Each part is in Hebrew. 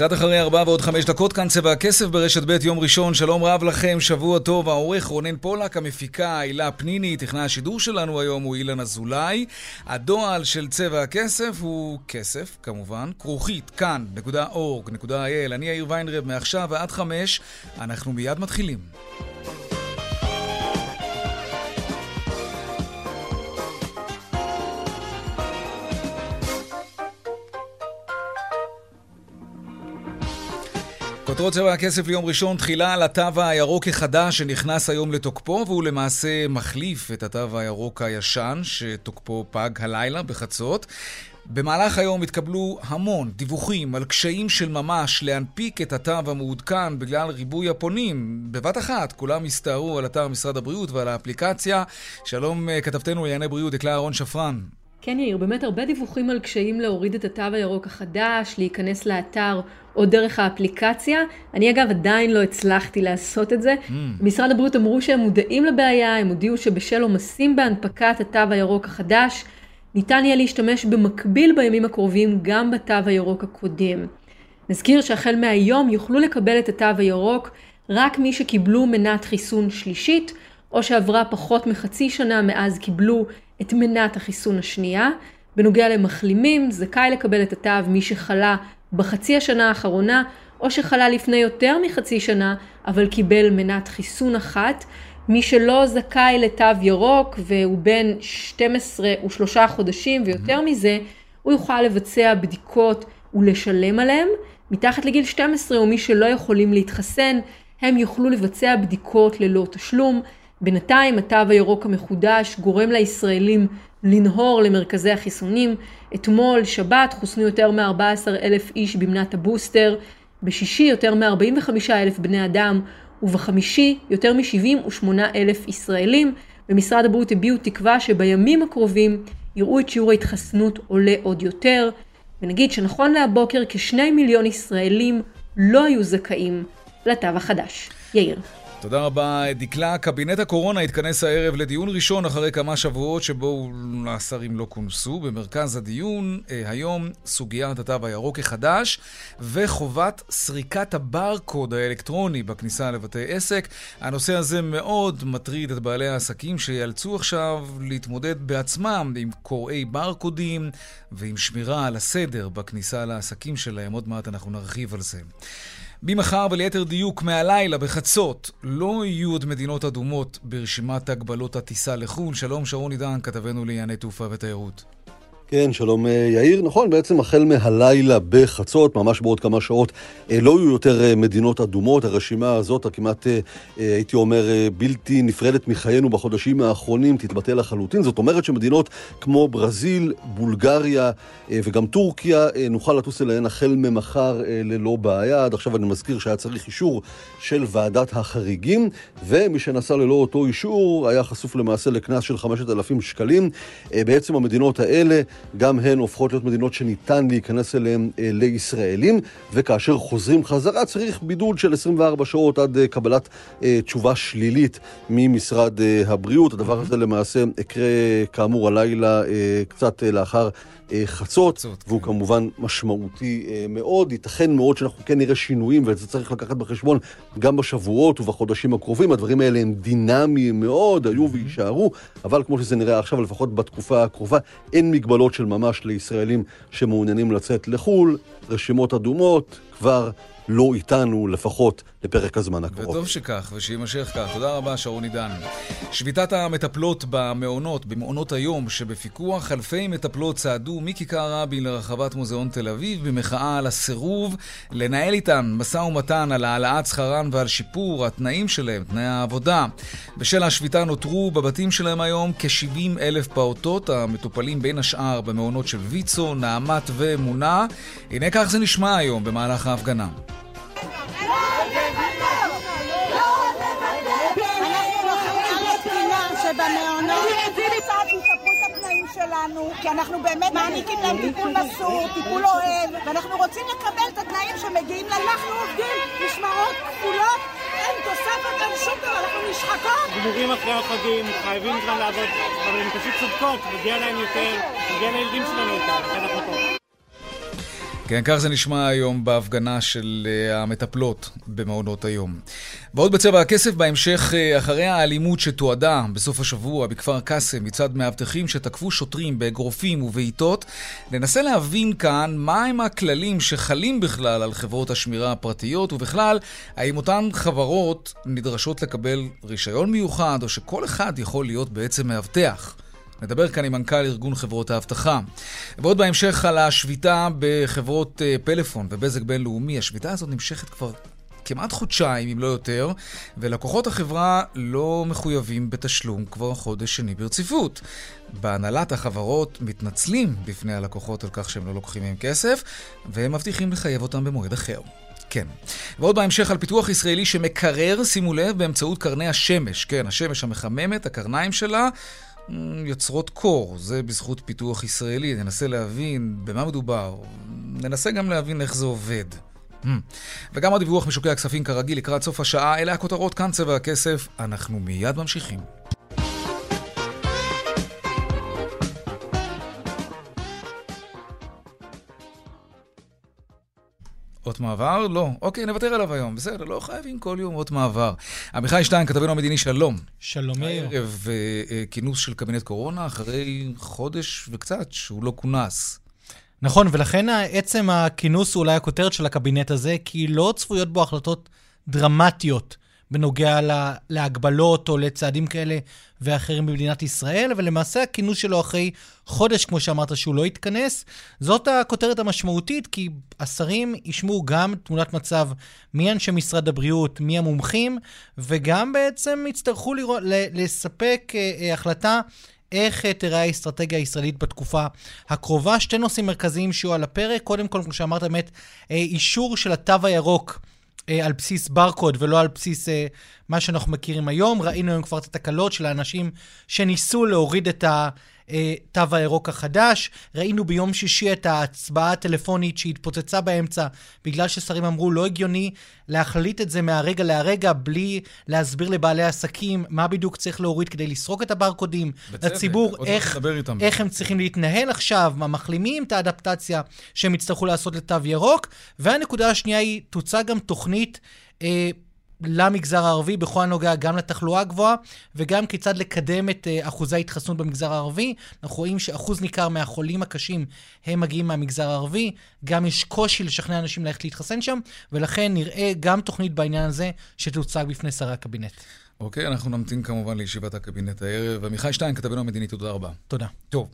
קצת אחרי ארבע ועוד חמש דקות, כאן צבע הכסף ברשת ב' יום ראשון, שלום רב לכם, שבוע טוב, העורך רונן פולק, המפיקה הילה פניני, טכנאי השידור שלנו היום הוא אילן אזולאי. הדועל של צבע הכסף הוא כסף, כמובן, כרוכית, כאן.org.il, אני יאיר ויינרב, מעכשיו ועד חמש, אנחנו מיד מתחילים. כותרות צבע הכסף ליום ראשון, תחילה על התו הירוק החדש שנכנס היום לתוקפו, והוא למעשה מחליף את התו הירוק הישן, שתוקפו פג הלילה בחצות. במהלך היום התקבלו המון דיווחים על קשיים של ממש להנפיק את התו המעודכן בגלל ריבוי הפונים. בבת אחת כולם הסתערו על אתר משרד הבריאות ועל האפליקציה. שלום אה, כתבתנו לענייני בריאות, דקלה אהרון שפרן. כן יאיר, באמת הרבה דיווחים על קשיים להוריד את התו הירוק החדש, להיכנס לאתר או דרך האפליקציה. אני אגב עדיין לא הצלחתי לעשות את זה. Mm. משרד הבריאות אמרו שהם מודעים לבעיה, הם הודיעו שבשל עומסים בהנפקת התו הירוק החדש, ניתן יהיה להשתמש במקביל בימים הקרובים גם בתו הירוק הקודם. נזכיר שהחל מהיום יוכלו לקבל את התו הירוק רק מי שקיבלו מנת חיסון שלישית, או שעברה פחות מחצי שנה מאז קיבלו את מנת החיסון השנייה. בנוגע למחלימים, זכאי לקבל את התו מי שחלה בחצי השנה האחרונה, או שחלה לפני יותר מחצי שנה, אבל קיבל מנת חיסון אחת. מי שלא זכאי לתו ירוק והוא בן 12 ושלושה חודשים ויותר mm-hmm. מזה, הוא יוכל לבצע בדיקות ולשלם עליהם. מתחת לגיל 12 או מי שלא יכולים להתחסן, הם יוכלו לבצע בדיקות ללא תשלום. בינתיים התו הירוק המחודש גורם לישראלים לנהור למרכזי החיסונים. אתמול, שבת, חוסנו יותר מ-14 אלף איש במנת הבוסטר, בשישי יותר מ-45 אלף בני אדם, ובחמישי יותר מ-78 אלף ישראלים. במשרד הבריאות הביעו תקווה שבימים הקרובים יראו את שיעור ההתחסנות עולה עוד יותר. ונגיד שנכון להבוקר כשני מיליון ישראלים לא היו זכאים לתו החדש. יאיר. תודה רבה, דקלה. קבינט הקורונה התכנס הערב לדיון ראשון אחרי כמה שבועות שבו השרים לא כונסו. במרכז הדיון אה, היום סוגיית התו הירוק החדש וחובת סריקת הברקוד האלקטרוני בכניסה לבתי עסק. הנושא הזה מאוד מטריד את בעלי העסקים שיאלצו עכשיו להתמודד בעצמם עם קוראי ברקודים ועם שמירה על הסדר בכניסה לעסקים שלהם. עוד מעט אנחנו נרחיב על זה. ממחר וליתר דיוק מהלילה בחצות לא יהיו עוד מדינות אדומות ברשימת הגבלות הטיסה לחו"ל. שלום שרון עידן, כתבנו לענייני תעופה ותיירות. כן, שלום אה, יאיר. נכון, בעצם החל מהלילה בחצות, ממש בעוד כמה שעות, אה, לא יהיו יותר אה, מדינות אדומות. הרשימה הזאת, הכמעט, הייתי אומר, בלתי נפרדת מחיינו בחודשים האחרונים, תתבטל לחלוטין. זאת אומרת שמדינות כמו ברזיל, בולגריה וגם טורקיה, נוכל לטוס אליהן החל ממחר ללא בעיה. עד עכשיו אני מזכיר שהיה צריך אישור של ועדת החריגים, ומי שנסע ללא אותו אישור היה חשוף למעשה לקנס של 5,000 שקלים. בעצם המדינות האלה גם הן הופכות להיות מדינות שניתן להיכנס אליהן אה, לישראלים, וכאשר חוזרים חזרה צריך בידוד של 24 שעות עד אה, קבלת אה, תשובה שלילית ממשרד הבריאות. הדבר הזה למעשה יקרה כאמור הלילה קצת לאחר חצות, חצות, והוא כן. כמובן משמעותי אה, מאוד. ייתכן מאוד שאנחנו כן נראה שינויים, ואת זה צריך לקחת בחשבון גם בשבועות ובחודשים הקרובים. הדברים האלה הם דינמיים מאוד, היו ויישארו, אבל כמו שזה נראה עכשיו, לפחות בתקופה הקרובה, אין מגבלות של ממש לישראלים שמעוניינים לצאת לחו"ל. רשימות אדומות כבר לא איתנו, לפחות לפרק הזמן הקרוב. וטוב שכך, ושיימשך כך. תודה רבה, שרון עידן. שביתת המטפלות במעונות, במעונות היום שבפיקוח, אלפי מטפלות צעדו מכיכר רבין לרחבת מוזיאון תל אביב במחאה על הסירוב לנהל איתן משא ומתן על העלאת שכרן ועל שיפור התנאים שלהם, תנאי העבודה. בשל השביתה נותרו בבתים שלהם היום כ-70 אלף פעוטות, המטופלים בין השאר במעונות של ויצו, נעמת ואמונה. הנה כך זה נשמע היום במהלך ההפגנה. שלנו, כי אנחנו באמת מעניקים להם טיפול מסור, טיפול אוהב, ואנחנו רוצים לקבל את התנאים שמגיעים לנו. אנחנו עובדים משמרות כפולות, אין תוספת, אין שום דבר, אנחנו נשחקות. דיבורים אחרי החגים, חייבים זמן לעבוד, אבל הן פשוט צודקות, מגיע להם יותר, מגיע לילדים שלנו יותר, אנחנו פה. כן, כך זה נשמע היום בהפגנה של uh, המטפלות במעונות היום. ועוד בצבע הכסף בהמשך, uh, אחרי האלימות שתועדה בסוף השבוע בכפר קאסם מצד מאבטחים שתקפו שוטרים באגרופים ובעיטות, ננסה להבין כאן מהם הכללים שחלים בכלל על חברות השמירה הפרטיות, ובכלל, האם אותן חברות נדרשות לקבל רישיון מיוחד, או שכל אחד יכול להיות בעצם מאבטח. נדבר כאן עם מנכ"ל ארגון חברות האבטחה. ועוד בהמשך על השביתה בחברות אה, פלאפון ובזק בינלאומי. השביתה הזאת נמשכת כבר כמעט חודשיים, אם לא יותר, ולקוחות החברה לא מחויבים בתשלום כבר חודש שני ברציפות. בהנהלת החברות מתנצלים בפני הלקוחות על כך שהם לא לוקחים מהם כסף, והם מבטיחים לחייב אותם במועד אחר. כן. ועוד בהמשך על פיתוח ישראלי שמקרר, שימו לב, באמצעות קרני השמש. כן, השמש המחממת, הקרניים שלה. יוצרות קור, זה בזכות פיתוח ישראלי. ננסה להבין במה מדובר, ננסה גם להבין איך זה עובד. וגם הדיווח משוקי הכספים כרגיל לקראת סוף השעה, אלה הכותרות כאן צבע הכסף, אנחנו מיד ממשיכים. אות מעבר? לא. אוקיי, נוותר עליו היום. בסדר, לא חייבים כל יום אות מעבר. עמיחי שטיין, כתבנו המדיני, שלום. שלום, מאיר. הערב אה, אה, כינוס של קבינט קורונה, אחרי חודש וקצת שהוא לא כונס. נכון, ולכן עצם הכינוס הוא אולי הכותרת של הקבינט הזה, כי לא צפויות בו החלטות דרמטיות בנוגע לה, להגבלות או לצעדים כאלה ואחרים במדינת ישראל, ולמעשה הכינוס שלו אחרי חודש, כמו שאמרת, שהוא לא התכנס, זאת הכותרת המשמעותית, כי השרים ישמעו גם תמונת מצב מי אנשי משרד הבריאות, מי המומחים, וגם בעצם יצטרכו לראות, לספק אה, אה, החלטה איך אה, תראה האסטרטגיה הישראלית בתקופה הקרובה. שתי נושאים מרכזיים שיהיו על הפרק. קודם כל, כמו שאמרת, באמת, אישור של התו הירוק. אה, על בסיס ברקוד ולא על בסיס אה, מה שאנחנו מכירים היום. ראינו היום כבר את התקלות של האנשים שניסו להוריד את התו הירוק החדש. ראינו ביום שישי את ההצבעה הטלפונית שהתפוצצה באמצע, בגלל ששרים אמרו לא הגיוני להחליט את זה מהרגע להרגע, בלי להסביר לבעלי עסקים מה בדיוק צריך להוריד כדי לסרוק את הברקודים, בצדק, לציבור איך, איך הם צריכים להתנהל עכשיו, מה מחלימים את האדפטציה שהם יצטרכו לעשות לתו ירוק. והנקודה השנייה היא, תוצג גם תוכנית... אה, למגזר הערבי בכל הנוגע גם לתחלואה הגבוהה וגם כיצד לקדם את uh, אחוזי ההתחסנות במגזר הערבי. אנחנו רואים שאחוז ניכר מהחולים הקשים הם מגיעים מהמגזר הערבי, גם יש קושי לשכנע אנשים ללכת להתחסן שם, ולכן נראה גם תוכנית בעניין הזה שתוצג בפני שרי הקבינט. אוקיי, אנחנו נמתין כמובן לישיבת הקבינט הערב. עמיחי שטיין, כתבנו המדיני, תודה רבה. תודה. טוב,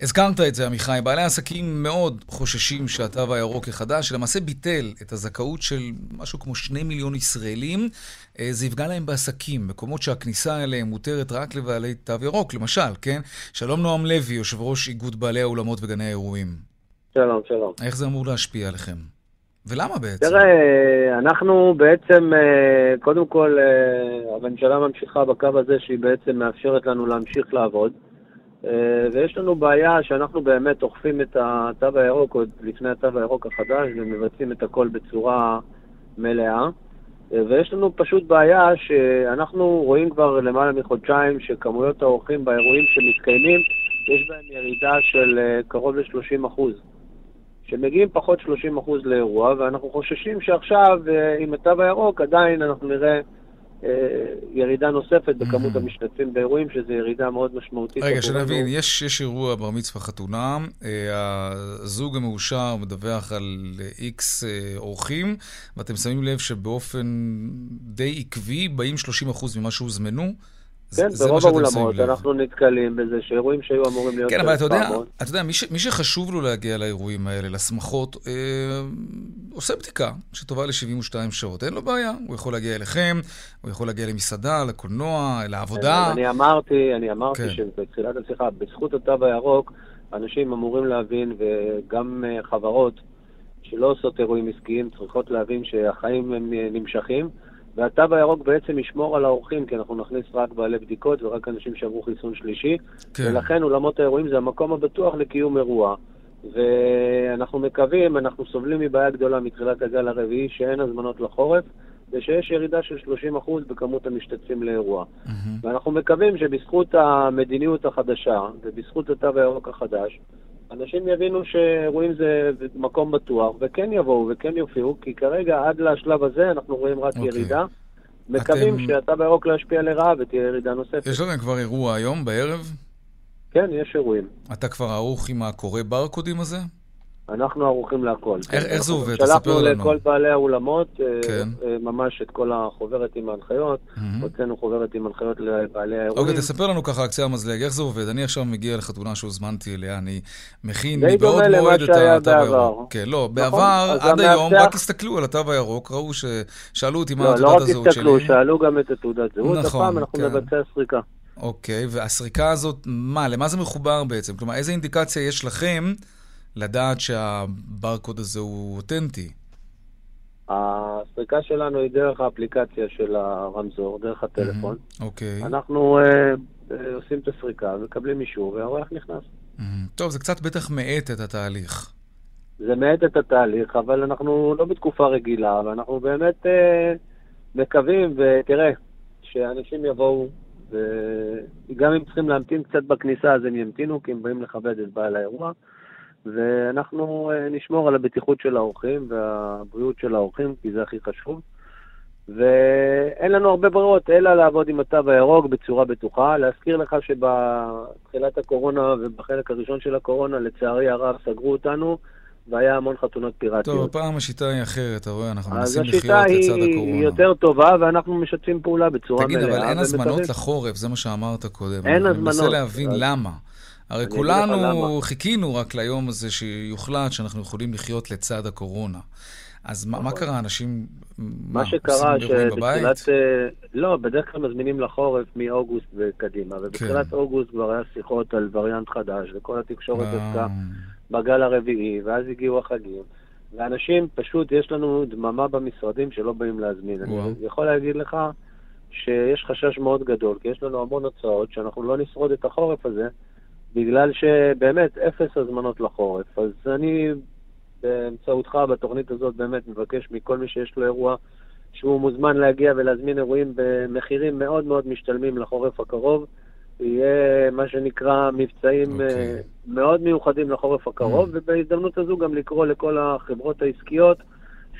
הזכרת את זה, עמיחי. בעלי עסקים מאוד חוששים שהתו הירוק החדש, שלמעשה ביטל את הזכאות של משהו כמו שני מיליון ישראלים. אה, זה יפגע להם בעסקים, מקומות שהכניסה אליהם מותרת רק לבעלי תו ירוק, למשל, כן? שלום נועם לוי, יושב ראש איגוד בעלי האולמות וגני האירועים. שלום, שלום. איך זה אמור להשפיע עליכם? ולמה בעצם? תראה, אנחנו בעצם, אה, קודם כל, אה, הממשלה ממשיכה בקו הזה שהיא בעצם מאפשרת לנו להמשיך לעבוד. אה, ויש לנו בעיה שאנחנו באמת אוכפים את התו הירוק עוד לפני התו הירוק החדש ומבצעים את הכל בצורה מלאה. ויש לנו פשוט בעיה שאנחנו רואים כבר למעלה מחודשיים שכמויות האורחים באירועים שמתקיימים, יש בהם ירידה של קרוב ל-30 אחוז. שמגיעים פחות 30% לאירוע, ואנחנו חוששים שעכשיו, אה, עם התו הירוק, עדיין אנחנו נראה אה, ירידה נוספת בכמות המשתתפים באירועים, שזו ירידה מאוד משמעותית. רגע. שנבין, יש, יש אירוע בר מצווה חתונה, אה, הזוג המאושר מדווח על איקס אורחים, ואתם שמים לב שבאופן די עקבי באים 30% ממה שהוזמנו. כן, זה ברוב האולמות לב. אנחנו נתקלים בזה שאירועים שהיו אמורים להיות... כן, אבל אתה יודע, 400, אתה יודע מי, ש, מי שחשוב לו להגיע לאירועים האלה, לשמחות, אה, עושה בדיקה שטובה ל-72 שעות. אין לו בעיה, הוא יכול להגיע אליכם, הוא יכול להגיע למסעדה, לקולנוע, לעבודה. אז אני אמרתי, אני אמרתי כן. שבתחילת השיחה, בזכות התו הירוק, אנשים אמורים להבין, וגם אה, חברות שלא עושות אירועים עסקיים צריכות להבין שהחיים הם אה, נמשכים, והתו הירוק בעצם ישמור על האורחים, כי אנחנו נכניס רק בעלי בדיקות ורק אנשים שעברו חיסון שלישי, כן. ולכן אולמות האירועים זה המקום הבטוח לקיום אירוע. ואנחנו מקווים, אנחנו סובלים מבעיה גדולה מתחילת הגל הרביעי, שאין הזמנות לחורף, ושיש ירידה של 30% בכמות המשתתפים לאירוע. מהמם. ואנחנו מקווים שבזכות המדיניות החדשה ובזכות התו הירוק החדש, אנשים יבינו שאירועים זה מקום בטוח, וכן יבואו וכן יופיעו, כי כרגע עד לשלב הזה אנחנו רואים רק אוקיי. ירידה. מקווים אתם- שהתו הירוק לא ישפיע לרעה ותהיה ירידה נוספת. יש לכם כבר אירוע היום, בערב? כן, יש אירועים. אתה כבר ערוך עם הקורא ברקודים הזה? אנחנו ערוכים להכל. איך- איך זה עובד? שלחנו תספר לנו. לכל בעלי האולמות אה, כן. אה, ממש את כל החוברת עם ההנחיות. מהמם. הוצאנו חוברת עם הנחיות לבעלי האירועים. אוקיי, תספר לנו ככה על קצה המזלג, איך זה עובד? אני עכשיו מגיע לחתונה שהוזמנתי אליה, אני מכין מבעוד מועד את התו. הירוק. כן, לא, בעבר, אז עד היום, המאבטח- רק הסתכלו על התו הירוק, ראו ש... שאלו אותי מה לא, לא תעודת רק הזהות שלי. תסתכלו, שאלו גם את התעודת זהות. נכון, הפעם אנחנו כן. נבצע סריקה. אוקיי, והסריקה הזאת, מה, למה זה מחובר בעצם? כלומר, איזה אינדיקציה יש לכם לדעת שהברקוד הזה הוא אותנטי? הסריקה שלנו היא דרך האפליקציה של הרמזור, דרך הטלפון. אוקיי. אנחנו אה, אה, עושים את הסריקה, מקבלים אישור, והאורח נכנס. מהמם. טוב, זה קצת בטח מאט את התהליך. זה מאט את התהליך, אבל אנחנו לא בתקופה רגילה, ואנחנו באמת אה, מקווים, ותראה, שאנשים יבואו, וגם אם צריכים להמתין קצת בכניסה, אז הם ימתינו, כי הם באים לכבד את בעל האירוע, ואנחנו אה, נשמור על הבטיחות של האורחים והבריאות של האורחים, כי זה הכי חשוב. ואין לנו הרבה ברירות, אלא לעבוד עם התו הירוק בצורה בטוחה. להזכיר לך שבתחילת הקורונה ובחלק הראשון של הקורונה, לצערי הרב, סגרו אותנו, והיה המון חתונות טוב, פיראטיות. הפעם השיטה היא אחרת, אתה רואה, אנחנו אז מנסים השיטה לחיות לצד היא הקורונה. יותר טובה, ואנחנו משתפים פעולה בצורה תגיד, מלאה. אבל אין הזמנות לחורף, זה מה שאמרת קודם. אין אני מנסה הזמנות. להבין אז- למה. הרי כולנו. חיכינו רק ליום הזה שיוחלט שאנחנו יכולים לחיות לצד הקורונה. אז מה, מה קרה? אנשים מה שקרה? שבתחילת... אה, לא, בדרך כלל מזמינים לחורף מאוגוסט וקדימה, ובתחילת כן. אוגוסט כבר היה שיחות על וריאנט חדש, וכל התקשורת אה, עסקה בגל הרביעי, ואז הגיעו החגים. ואנשים, פשוט יש לנו דממה במשרדים שלא באים להזמין. וואו. אני יכול להגיד לך שיש חשש מאוד גדול, כי יש לנו המון הוצאות שאנחנו לא נשרוד את החורף הזה, בגלל שבאמת אפס הזמנות לחורף. אז אני באמצעותך בתוכנית הזאת באמת מבקש מכל מי שיש לו אירוע שהוא מוזמן להגיע ולהזמין אירועים במחירים מאוד מאוד משתלמים לחורף הקרוב. יהיה מה שנקרא מבצעים אוקיי. אה, מאוד מיוחדים לחורף הקרוב, ובהזדמנות הזו גם לקרוא לכל החברות העסקיות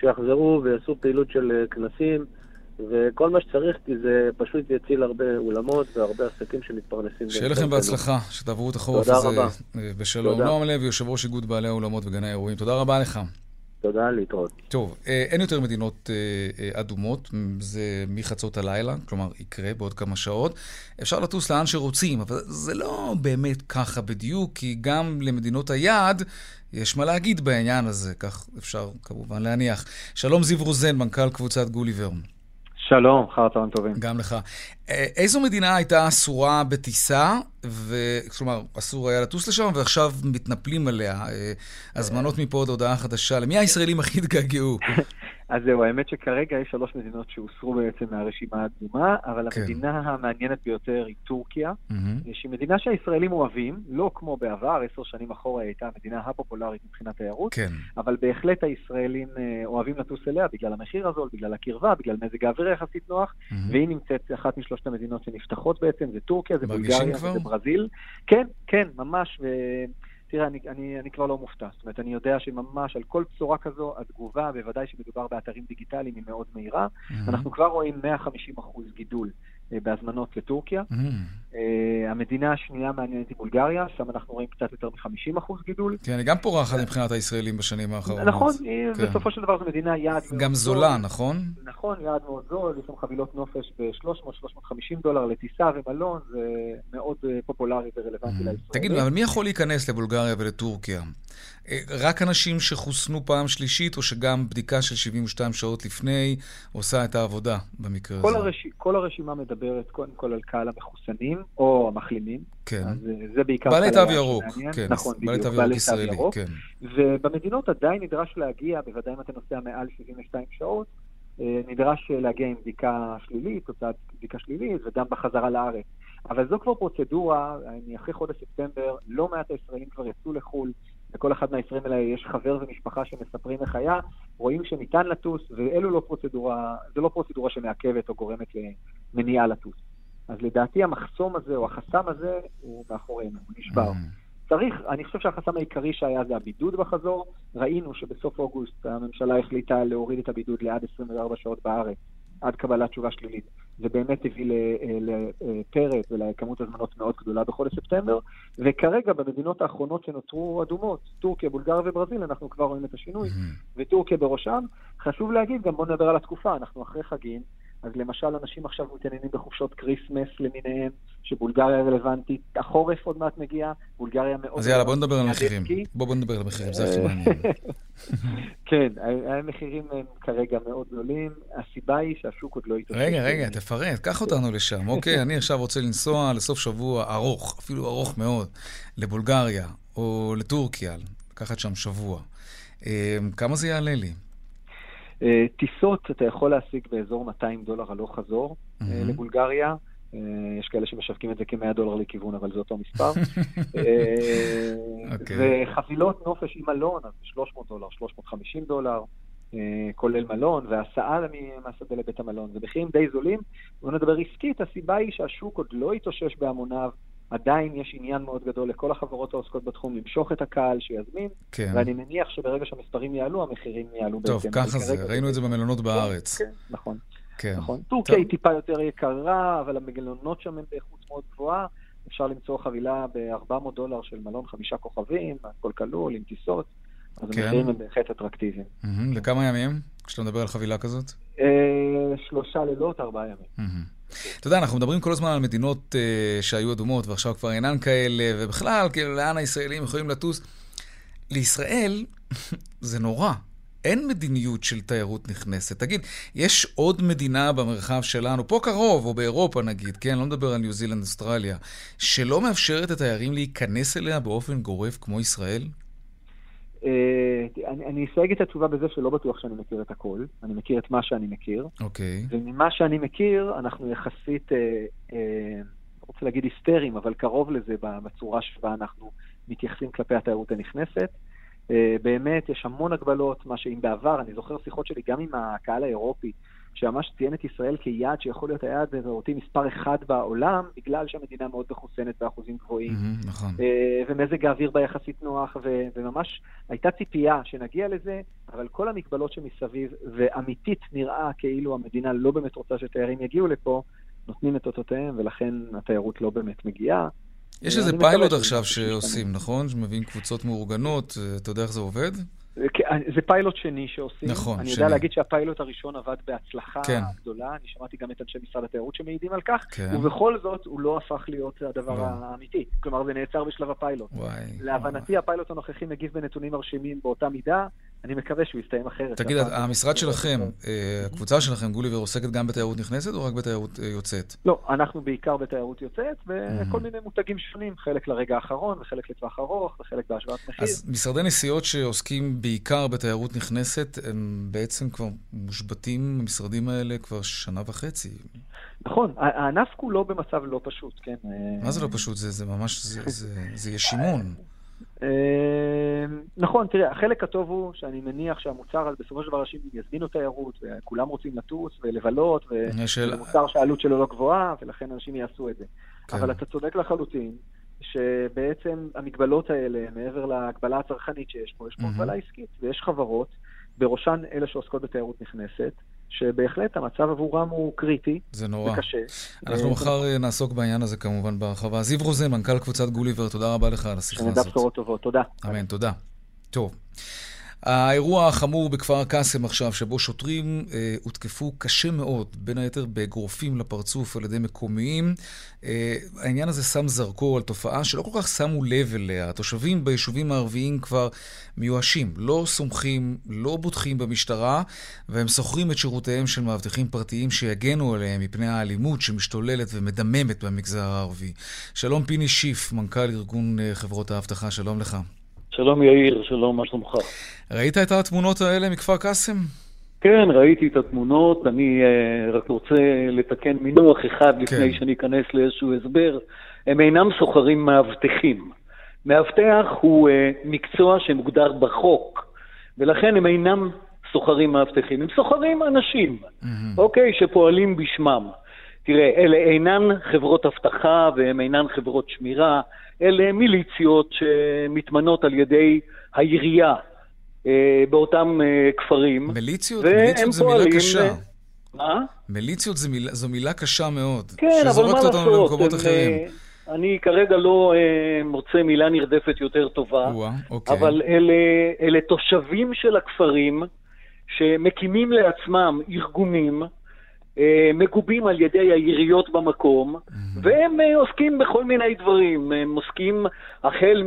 שיחזרו ויעשו פעילות של אה, כנסים. וכל מה שצריך, כי זה פשוט יציל הרבה אולמות והרבה עסקים שמתפרנסים. שיהיה לכם. בהצלחה, שתעברו את החורף הזה רבה. בשלום. נועם לוי, יושב ראש איגוד בעלי האולמות וגני האירועים, תודה רבה לך. תודה, להתראות. טוב, אה, אין יותר מדינות אה, אה, אדומות, זה מחצות הלילה, כלומר יקרה בעוד כמה שעות. אפשר לטוס לאן שרוצים, אבל זה לא באמת ככה בדיוק, כי גם למדינות היעד יש מה להגיד בעניין הזה, כך אפשר כמובן להניח. שלום זיו רוזן, מנכ"ל קבוצת גוליבר. שלום, אחר צהריים טובים. גם לך. איזו מדינה הייתה אסורה בטיסה, ו... כלומר, אסור היה לטוס לשם, ועכשיו מתנפלים עליה? הזמנות מפה עוד הודעה חדשה. למי הישראלים הכי התגעגעו? אז זהו, האמת שכרגע יש שלוש מדינות שהוסרו בעצם מהרשימה האדומה, אבל כן. המדינה המעניינת ביותר היא טורקיה, מהמם. שהיא מדינה שהישראלים אוהבים, לא כמו בעבר, עשר שנים אחורה היא הייתה המדינה הפופולרית מבחינת תיירות, כן. אבל בהחלט הישראלים אה, אוהבים לטוס אליה בגלל המחיר הזול, בגלל הקרבה, בגלל מזג האוויר היחסית נוח, מהמם. והיא נמצאת אחת משלושת המדינות שנפתחות בעצם, זה טורקיה, זה בולגריה כבר? וזה ברזיל. כן, כן, ממש, ו... תראה, אני, אני, אני כבר לא מופתע. זאת אומרת, אני יודע שממש על כל בשורה כזו, התגובה, בוודאי שמדובר באתרים דיגיטליים, היא מאוד מהירה. Mm-hmm. אנחנו כבר רואים 150 אחוז גידול בהזמנות לטורקיה. Mm-hmm. אה, המדינה השנייה מעניינת היא בולגריה, שם אנחנו רואים קצת יותר מ-50 אחוז גידול. כן, היא גם פורחת מבחינת הישראלים בשנים האחרונות. נכון, היא- כן. בסופו של דבר זו מדינה יעד מאוד גם זול. זולה, נכון? נכון, יעד מאוד זול, יש שם חבילות נופש ב-300-350 דולר לטיסה ומלון, זה מאוד אה, פופולרי ורלוונטי לישראלים. תגיד, אבל מי יכול להיכנס לבולגריה ולטורקיה? אה, רק אנשים שחוסנו פעם שלישית, או שגם בדיקה של 72 שעות לפני עושה את העבודה במקרה כל, הזה? הרש... כל הרשימה מדברת קודם כל על קהל המחוסנים או המחלימים. כן. אז אה, זה בעיקר בעלי תו ירוק. כן. נכון, בעלי בדיוק, תו ירוק ישראלי, כן. ובמדינות עדיין נדרש להגיע, בוודאי אם אתה נוסע מעל 72 שעות, אה, נדרש להגיע עם בדיקה שלילית, תוצאת בדיקה שלילית, וגם בחזרה לארץ. אבל זו כבר פרוצדורה, אני אחרי חודש ספטמבר, לא מעט הישראלים כבר יצאו לחו"ל, לכל אחד מהישראלים האלה יש חבר ומשפחה שמספרים איך היה, רואים שניתן לטוס, ואלו לא פרוצדורה, זו לא פרוצדורה שמעכבת או גורמת למניעה לטוס. אז לדעתי המחסום הזה או החסם הזה הוא מאחורינו, הוא נשבר. צריך, אני חושב שהחסם העיקרי שהיה זה הבידוד בחזור. ראינו שבסוף אוגוסט הממשלה החליטה להוריד את הבידוד לעד 24 שעות בארץ, עד קבלת תשובה שלילית. זה באמת הביא לפרץ ולכמות הזמנות מאוד גדולה בחודש ספטמבר, וכרגע במדינות האחרונות שנותרו אדומות, טורקיה, בולגריה וברזיל, אנחנו כבר רואים את השינוי, וטורקיה בראשם. חשוב להגיד, גם בואו נדבר על התקופה, אנחנו אחרי חגים, אז למשל אנשים עכשיו מתעניינים בחופשות כריסמס למיניהם, שבולגריה רלוונטית, החורף עוד מעט מגיע, בולגריה מאוד... אז יאללה, בוא נדבר על. המחירים. בוא בוא נדבר על המחירים, זה הכי מעניין. כן, המחירים הם כרגע מאוד גדולים, הסיבה היא שהשוק עוד לא התאושש. רגע, רגע, תפרט, קח אותנו לשם. אוקיי, אני עכשיו רוצה לנסוע לסוף שבוע ארוך, אפילו ארוך מאוד, לבולגריה או לטורקיה, לקחת שם שבוע. אה, כמה זה יעלה לי? אה, טיסות אתה יכול להשיג באזור 200 דולר הלוך חזור מהמם. לבולגריה. אה, יש כאלה שמשווקים את זה כ-100 דולר לכיוון, אבל זה אותו מספר. אוקיי. וחבילות נופש עם מלון, אז 300 דולר, 350 דולר, כולל מלון, והסעה מהשדה לבית המלון. זה מחירים די זולים. בואו נדבר עסקית, הסיבה היא שהשוק עוד לא התאושש בהמוניו. עדיין יש עניין מאוד גדול לכל החברות העוסקות בתחום למשוך את הקהל שיזמין, כן. ואני מניח שברגע שהמספרים יעלו, המחירים יעלו טוב, בהתאם. ככה אבל זה, ראינו את זה במלונות בארץ. כן, נכון. כן. נכון. טורקיה טוב. היא טיפה יותר יקרה, אבל המלונות שם הם באיכות מאוד גבוהה. אפשר למצוא חבילה ב-400 דולר של מלון חמישה כוכבים, הכל כלול, עם טיסות. אז כן. המחירים הם בהחלט אטרקטיביים. מהמם, לכמה ימים, כשאתה מדבר על חבילה כזאת? אה, שלושה לילות, ארבעה ימים. מהמם. אתה יודע, אנחנו מדברים כל הזמן על מדינות uh, שהיו אדומות ועכשיו כבר אינן כאלה, ובכלל, כאילו, לאן הישראלים יכולים לטוס. לישראל זה נורא. אין מדיניות של תיירות נכנסת. תגיד, יש עוד מדינה במרחב שלנו, פה קרוב, או באירופה נגיד, כן, לא מדבר על ניו זילנד, אוסטרליה, שלא מאפשרת לתיירים להיכנס אליה באופן גורף כמו ישראל? אה, אני אני אסייג את התשובה בזה שלא בטוח שאני מכיר את הכל. אני מכיר את מה שאני מכיר. אוקיי. וממה שאני מכיר, אנחנו יחסית, אה, אה, רוצה להגיד היסטריים, אבל קרוב לזה בצורה שבה אנחנו מתייחסים כלפי התיירות הנכנסת. אה, באמת, יש המון הגבלות, מה שאם בעבר, אני זוכר שיחות שלי גם עם הקהל האירופי, שממש ציין את ישראל כיעד שיכול להיות היעד התיירותי מספר אחד בעולם, בגלל שהמדינה מאוד מחוסנת באחוזים גבוהים. מהמם, נכון. אה, ומזג האוויר בה יחסית נוח, ו- וממש הייתה ציפייה שנגיע לזה, אבל כל המגבלות שמסביב, ואמיתית נראה כאילו המדינה לא באמת רוצה שתיירים יגיעו לפה, נותנים את אותותיהם, ולכן התיירות לא באמת מגיעה. יש אה, איזה פיילוט עכשיו שעושים. נכון? שמביאים קבוצות מאורגנות, אה, אתה יודע איך זה עובד? זה פיילוט שני שעושים. נכון, אני שני. יודע להגיד שהפיילוט הראשון עבד בהצלחה כן. גדולה, אני שמעתי גם את אנשי משרד התיירות שמעידים על כך, כן. ובכל זאת הוא לא הפך להיות הדבר לא. האמיתי. כלומר, זה נעצר בשלב הפיילוט. וואי. להבנתי הפיילוט הנוכחי מגיב בנתונים מרשימים באותה מידה, אני מקווה שהוא יסתיים אחרת. תגיד, המשרד שלכם, אה, הקבוצה שלכם, גוליבר, עוסקת גם בתיירות נכנסת או רק בתיירות אה, יוצאת? לא, אנחנו בעיקר בתיירות יוצאת, Mm. וכל מיני מותגים שונים, חלק לרגע האחרון, וחלק לטווח ארוך, וחלק בהשוואת מחיר. אז משרדי נסיעות שעוסקים בעיקר בתיירות נכנסת, הם בעצם כבר מושבתים, המשרדים האלה, כבר שנה וחצי. נכון, הענף כולו במצב לא פשוט, כן. מה זה לא פשוט? זה, ממש, זה, ישימון. אה, נכון, תראה, החלק הטוב הוא שאני מניח שהמוצר, בסופו של דבר אנשים יזמינו תיירות, וכולם רוצים לטוס ולבלות, וזה מוצר שהעלות שלו לא גבוהה, ולכן אנשים יעשו את זה. כן. אבל אתה צודק לחלוטין, שבעצם המגבלות האלה, מעבר להגבלה הצרכנית שיש פה, יש פה. הגבלה עסקית, ויש חברות, בראשן אלה שעוסקות בתיירות נכנסת, שבהחלט המצב עבורם הוא קריטי זה נורא. וקשה. אנחנו אה, מחר אה, נעסוק בעניין הזה כמובן בהרחבה. זיו רוזן, מנכ"ל קבוצת גוליבר, תודה רבה לך על השיחה שנדע הזאת. בשורות טובות. תודה. אמן, תודה. טוב. האירוע החמור בכפר קאסם עכשיו, שבו שוטרים אה, הותקפו קשה מאוד, בין היתר באגרופים לפרצוף על ידי מקומיים. אה, העניין הזה שם זרקור על תופעה שלא כל כך שמו לב אליה. התושבים ביישובים הערביים כבר מיואשים, לא סומכים, לא בוטחים במשטרה, והם שוכרים את שירותיהם של מאבטחים פרטיים שיגנו עליהם מפני האלימות שמשתוללת ומדממת במגזר הערבי. שלום פיני שיף, מנכ"ל ארגון אה, חברות האבטחה, שלום לך. שלום יאיר, שלום, מה שלומך? ראית את התמונות האלה מכפר קאסם? כן, ראיתי את התמונות, אני uh, רק רוצה לתקן מינוח אחד לפני כן. שאני אכנס לאיזשהו הסבר. הם אינם סוחרים מאבטחים. מאבטח הוא uh, מקצוע שמוגדר בחוק, ולכן הם אינם סוחרים מאבטחים, הם סוחרים אנשים, אוקיי, שפועלים בשמם. תראה, אלה אינן חברות אבטחה והן אינן חברות שמירה, אלה מיליציות שמתמנות על ידי העירייה אה, באותם אה, כפרים. מיליציות? מיליציות זו מילה קשה. מה? מיליציות זו מילה, זו מילה קשה מאוד. כן, אבל מה שזורקת אותנו לעשות? למקומות הם, אחרים. אה, אני כרגע לא אה, מוצא מילה נרדפת יותר טובה, או-אה, אוקיי. אבל אלה, אלה תושבים של הכפרים שמקימים לעצמם ארגונים מגובים על ידי העיריות במקום, והם אה, עוסקים בכל מיני דברים. הם עוסקים החל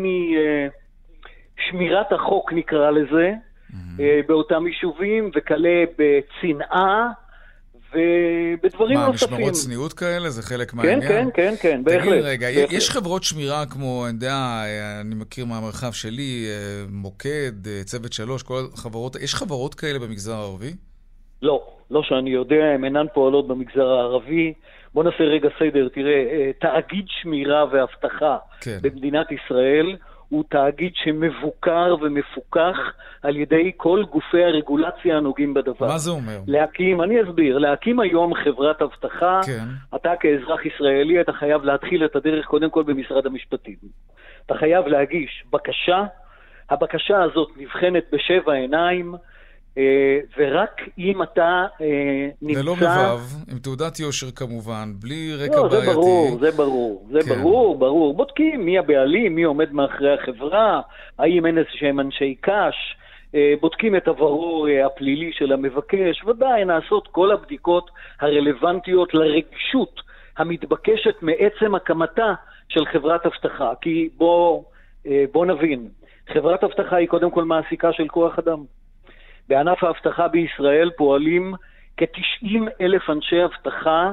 משמירת החוק, נקרא לזה, אה, באותם יישובים, וכלה בצנעה ובדברים מה, נוספים. משמרות צניעות כאלה? זה חלק כן, מהעניין? כן, כן, כן, בהחלט. תגיד רגע, בהחלט. יש חברות שמירה כמו, אני יודע, אה, אני מכיר מהמרחב שלי, אה, מוקד, אה, צוות שלוש, כל החברות, יש חברות כאלה במגזר הערבי? לא, לא שאני יודע, הן אינן פועלות במגזר הערבי. בוא נעשה רגע סדר, תראה, אה, תאגיד שמירה ואבטחה כן. במדינת ישראל הוא תאגיד שמבוקר ומפוקח על ידי כל גופי הרגולציה הנוגעים בדבר. מה זה אומר? להקים, אני אסביר, להקים היום חברת אבטחה, כן. אתה כאזרח ישראלי, אתה חייב להתחיל את הדרך קודם כל במשרד המשפטים. אתה חייב להגיש בקשה, הבקשה הזאת נבחנת בשבע עיניים, ורק אם אתה אה, נמצא... ללא רבב, עם תעודת יושר כמובן, בלי רקע לא, זה בעייתי. ברור, זה ברור, זה כן. ברור, ברור. בודקים מי הבעלים, מי עומד מאחורי החברה, האם אין איזה שהם אנשי קש, אה, בודקים את עברו אה, הפלילי של המבקש, ודאי נעשות כל הבדיקות הרלוונטיות לרגישות המתבקשת מעצם הקמתה של חברת אבטחה. כי בוא, אה, בוא נבין, חברת אבטחה היא קודם כל מעסיקה של כוח אדם. בענף האבטחה בישראל פועלים כ-90 אלף אנשי אבטחה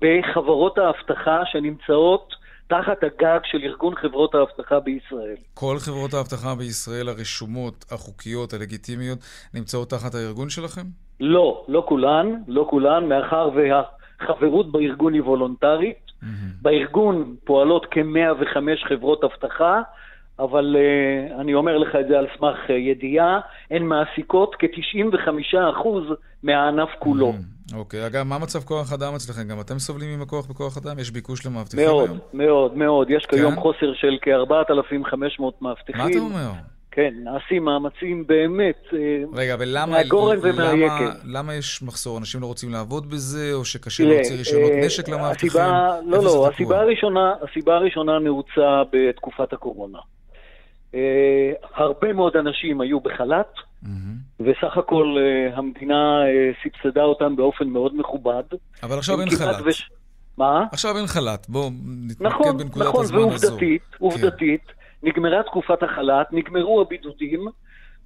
בחברות האבטחה שנמצאות תחת הגג של ארגון חברות האבטחה בישראל. כל חברות האבטחה בישראל הרשומות, החוקיות, הלגיטימיות, נמצאות תחת הארגון שלכם? לא, לא כולן, לא כולן, מאחר והחברות בארגון היא וולונטרית. בארגון פועלות כ-105 חברות אבטחה, אבל uh, אני אומר לך את זה על סמך uh, ידיעה, הן מעסיקות כ-95% מהענף כולו. אוקיי, אגב, מה מצב כוח אדם אצלכם? גם אתם סובלים ממקוח בכוח אדם? יש ביקוש למאבטחים מאוד, היום? מאוד, מאוד. יש כיום כן? חוסר של כ-4,500 מאבטחים. מה אתה אומר? כן, נעשים מאמצים באמת. אה, רגע, ולמה מהגורן למה, ומהיקב. למה יש מחסור? אנשים לא רוצים לעבוד בזה, או שקשה להוציא רישיונות נשק למאבטחים? לא, לא? הסיבה הראשונה, הסיבה הראשונה נעוצה בתקופת הקורונה. אה, הרבה מאוד אנשים היו בחל"ת, וסך הכל אה, המדינה אה, סבסדה אותם באופן מאוד מכובד. אבל עכשיו אין חל"ת. וש- מה? עכשיו אין חל"ת. בואו נתמקד נכון, בנקודת נכון, הזמן הזו. ועובדתית, עובדתית, נגמרה תקופת החל"ת, נגמרו הבידודים,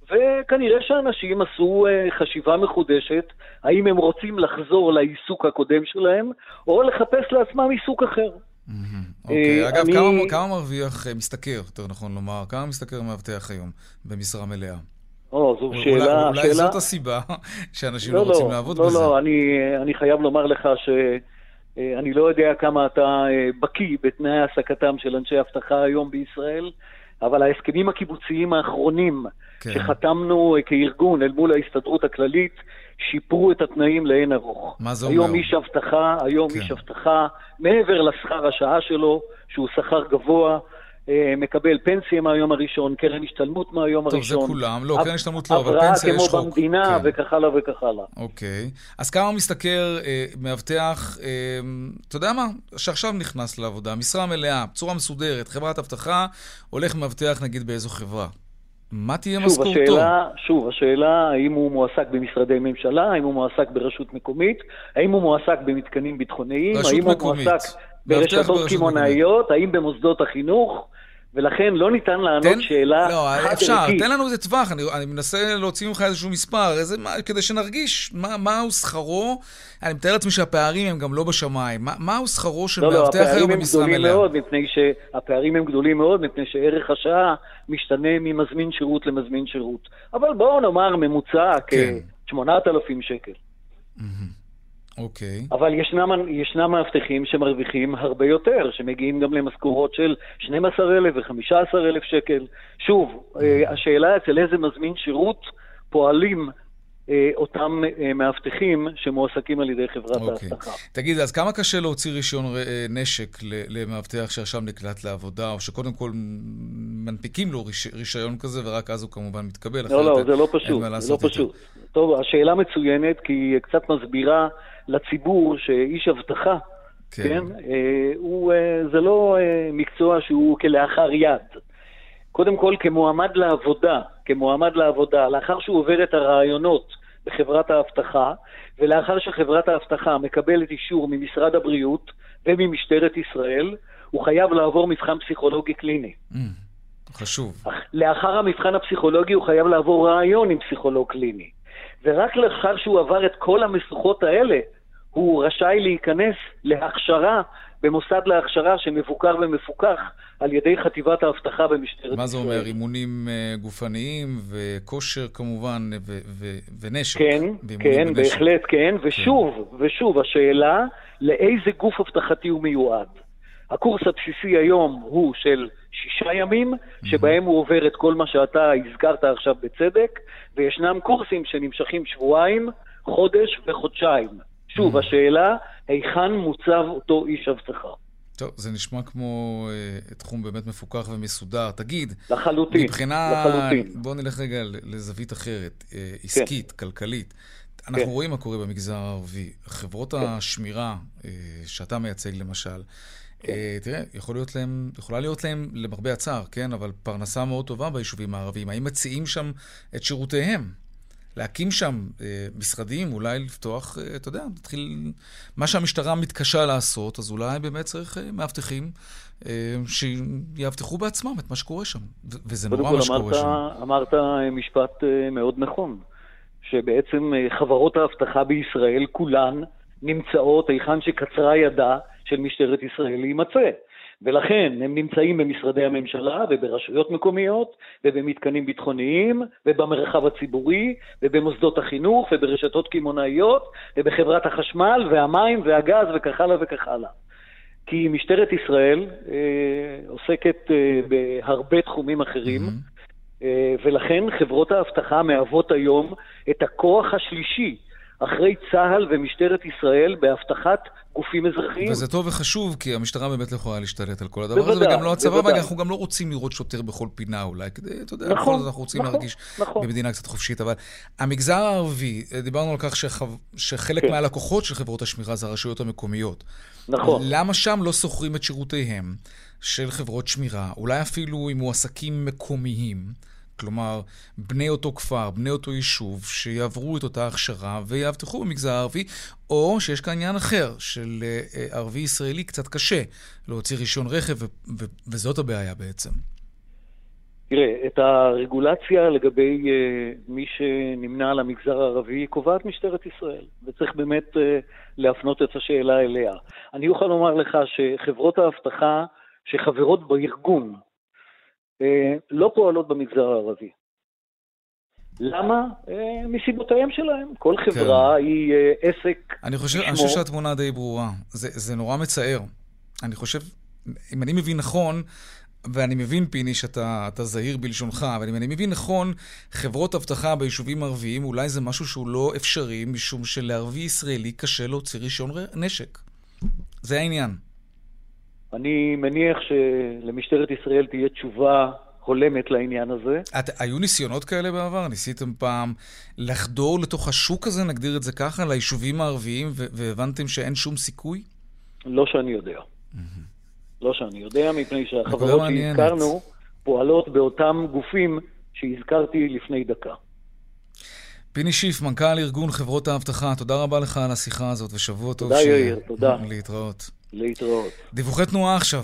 וכנראה שאנשים עשו אה, חשיבה מחודשת, האם הם רוצים לחזור לעיסוק הקודם שלהם, או לחפש לעצמם עיסוק אחר. אוקיי, אה, אגב, אני- כמה- כמה מרוויח, אה, משתכר, יותר נכון לומר, כמה משתכר מאבטח היום במשרה מלאה? או, זו אולי- שאלה... אולי שאלה... זאת הסיבה שאנשים לא רוצים לעבוד לא, בזה. לא, אני, אני חייב לומר לך שאני לא יודע כמה אתה אה, בקיא בתנאי העסקתם של אנשי אבטחה היום בישראל, אבל ההסכמים הקיבוציים האחרונים כן. שחתמנו אה, כארגון אל מול ההסתדרות הכללית, שיפרו את התנאים לאין ארוך. מה זה היום אומר? איש אבטחה, היום כן. איש אבטחה, מעבר לשכר השעה שלו, שהוא שכר גבוה, אה, מקבל פנסיה מהיום הראשון, קרן השתלמות מהיום טוב, הראשון. זה כולם. לא, קרן השתלמות לא, אבל הבראה פנסיה יש כמו חוק. במדינה כן. וכך הלאה וכך הלאה. אוקיי. אז כמה משתכר אה, מאבטח, אה, אתה יודע מה, שעכשיו נכנס לעבודה, משרה מלאה, בצורה מסודרת, חברת אבטחה, הולך מאבטח נגיד באיזו חברה. מה תהיה שוב, משכורתו? השאלה, שוב, השאלה האם הוא מועסק במשרדי ממשלה, האם הוא מועסק ברשות מקומית, האם הוא מועסק במתקנים ביטחוניים, רשות האם הוא מקומית. מועסק מאבטח ברשתות קמעונאיות, האם במוסדות החינוך, ולכן לא ניתן לענות שאלה לא, חד אפשר, ערכית. תן לנו איזה טווח, אני, אני מנסה להוציא ממך איזשהו מספר, איזה, מה, כדי שנרגיש מה, מהו שכרו. אני מתאר לעצמי שהפערים הם גם לא בשמיים. מה, מהו שכרו של לא, לא, מאבטח היום הפערים הם במשרה מלאה? מאוד, מפני שהפערים הם גדולים מאוד, מפני שערך השעה משתנה ממזמין שירות למזמין שירות. אבל בואו נאמר ממוצע כן. כ-8,000 שקל. אוקיי. אבל ישנם, ישנם מאבטחים שמרוויחים הרבה יותר, שמגיעים גם למשכורות של 12,000 ו-15,000 שקל. שוב, אה, השאלה אצל איזה מזמין שירות פועלים אותם אה, מאבטחים שמועסקים על ידי חברת אוקיי. האבטחה. תגיד, אז כמה קשה להוציא רישיון אה, נשק למאבטח שעכשיו נקלט לעבודה, או שקודם כל מנפיקים לו ריש- רישיון כזה, ורק אז הוא כמובן מתקבל? לא, לא, זה לא פשוט, זה לא. פשוט. טוב, השאלה מצוינת, כי היא קצת מסבירה לציבור שאיש אבטחה, כן. כן, אה, הוא, אה, זה לא אה, מקצוע שהוא כלאחר יד. קודם כל, כמועמד לעבודה, כמועמד לעבודה, לאחר שהוא עובר את הרעיונות בחברת האבטחה, ולאחר שחברת האבטחה מקבלת אישור ממשרד הבריאות וממשטרת ישראל, הוא חייב לעבור מבחן פסיכולוגי קליני. Mm, חשוב. לאחר המבחן הפסיכולוגי הוא חייב לעבור ראיון עם פסיכולוג קליני. ורק לאחר שהוא עבר את כל המשוכות האלה, הוא רשאי להיכנס להכשרה במוסד להכשרה שמבוקר ומפוקח על ידי חטיבת האבטחה במשטרת ישראל. מה זה אומר? אימונים אה, גופניים וכושר כמובן, ו- ו- ונשק. כן, כן, בנשק. בהחלט כן, ושוב, ושוב, השאלה לאיזה גוף אבטחתי הוא מיועד. הקורס הבסיסי היום הוא של שישה ימים, שבהם הוא עובר את כל מה שאתה הזכרת עכשיו בצדק, וישנם קורסים שנמשכים שבועיים, חודש וחודשיים. שוב, השאלה, היכן מוצב אותו איש אבטחה? טוב, זה נשמע כמו אה, תחום באמת מפוקח ומסודר. תגיד, לחלוטין, מבחינה... לחלוטין. בוא נלך רגע לזווית אחרת, אה, עסקית, כלכלית. אנחנו כן. רואים מה קורה במגזר הערבי. חברות השמירה אה, שאתה מייצג למשל, אה, תראה, יכול להיות להם, יכולה להיות להם, למרבה הצער, כן, אבל פרנסה מאוד טובה ביישובים הערביים. האם מציעים שם את שירותיהם? להקים שם אה, משרדים, אולי לפתוח, אה, אתה יודע, להתחיל... מה שהמשטרה מתקשה לעשות, אז אולי באמת צריך אה, מאבטחים שיאבטחו בעצמם את מה שקורה שם. וזה נורא מה שקורה אמרת, שם. אמרת משפט מאוד נכון, שבעצם חברות האבטחה בישראל כולן נמצאות היכן שקצרה ידה של משטרת ישראל להימצא. ולכן הם נמצאים במשרדי הממשלה וברשויות מקומיות ובמתקנים ביטחוניים ובמרחב הציבורי ובמוסדות החינוך וברשתות קמעונאיות ובחברת החשמל והמים והגז וכך הלאה וכך הלאה. כי משטרת ישראל אה, עוסקת אה, בהרבה תחומים אחרים, אה, ולכן חברות האבטחה מהוות היום את הכוח השלישי אחרי צה"ל ומשטרת ישראל באבטחת גופים אזרחיים. וזה טוב וחשוב, כי המשטרה באמת לא יכולה להשתלט על כל הדבר הזה, בוודאי, וגם לא הצבא. ואנחנו גם לא רוצים לראות שוטר בכל פינה אולי, כדי, אתה יודע, נכון, בכל זאת אנחנו רוצים נכון, להרגיש נכון. במדינה קצת חופשית. אבל המגזר הערבי, אה, דיברנו על כך שחו... שחלק כן. מהלקוחות של חברות השמירה זה הרשויות המקומיות. נכון. למה שם לא שוכרים את שירותיהם של חברות שמירה, אולי אפילו עם מועסקים מקומיים? כלומר, בני אותו כפר, בני אותו יישוב, שיעברו את אותה הכשרה ויאבטחו במגזר הערבי, או שיש כאן עניין אחר, של אה, אה, ערבי ישראלי קצת קשה להוציא רישיון רכב, וזאת הבעיה בעצם. תראה, את הרגולציה לגבי uh, מי שנמנה על המגזר הערבי קובעת משטרת ישראל, וצריך באמת uh, להפנות את השאלה אליה. אני אוכל לומר לך שחברות האבטחה שחברות בארגון לא פועלות במגזר הערבי. למה? Uh, מסיבותיהם שלהם. כל חברה כן. היא uh, עסק אני חושב, אני. חושב שהתמונה די ברורה. זה, זה נורא מצער. אני חושב, אם אני מבין נכון, ואני מבין, פיני, שאתה אתה זהיר בלשונך, אבל אם אני מבין נכון, חברות אבטחה ביישובים ערביים, אולי זה משהו שהוא לא אפשרי, משום שלערבי ישראלי קשה להוציא רישיון נשק. זה העניין. אני מניח שלמשטרת ישראל תהיה תשובה הולמת לעניין הזה. את, היו ניסיונות כאלה בעבר? ניסיתם פעם לחדור לתוך השוק הזה, נגדיר את זה ככה, ליישובים הערביים, והבנתם שאין שום סיכוי? לא שאני יודע. לא שאני יודע, מפני שהחברות שהזכרנו פועלות באותם גופים שהזכרתי לפני דקה. פיני שיף, מנכ"ל ארגון חברות האבטחה, תודה רבה לך על השיחה הזאת, ושבוע טוב. תודה, ש... יאיר, תודה. להתראות. להתראות. דיווחי תנועה עכשיו.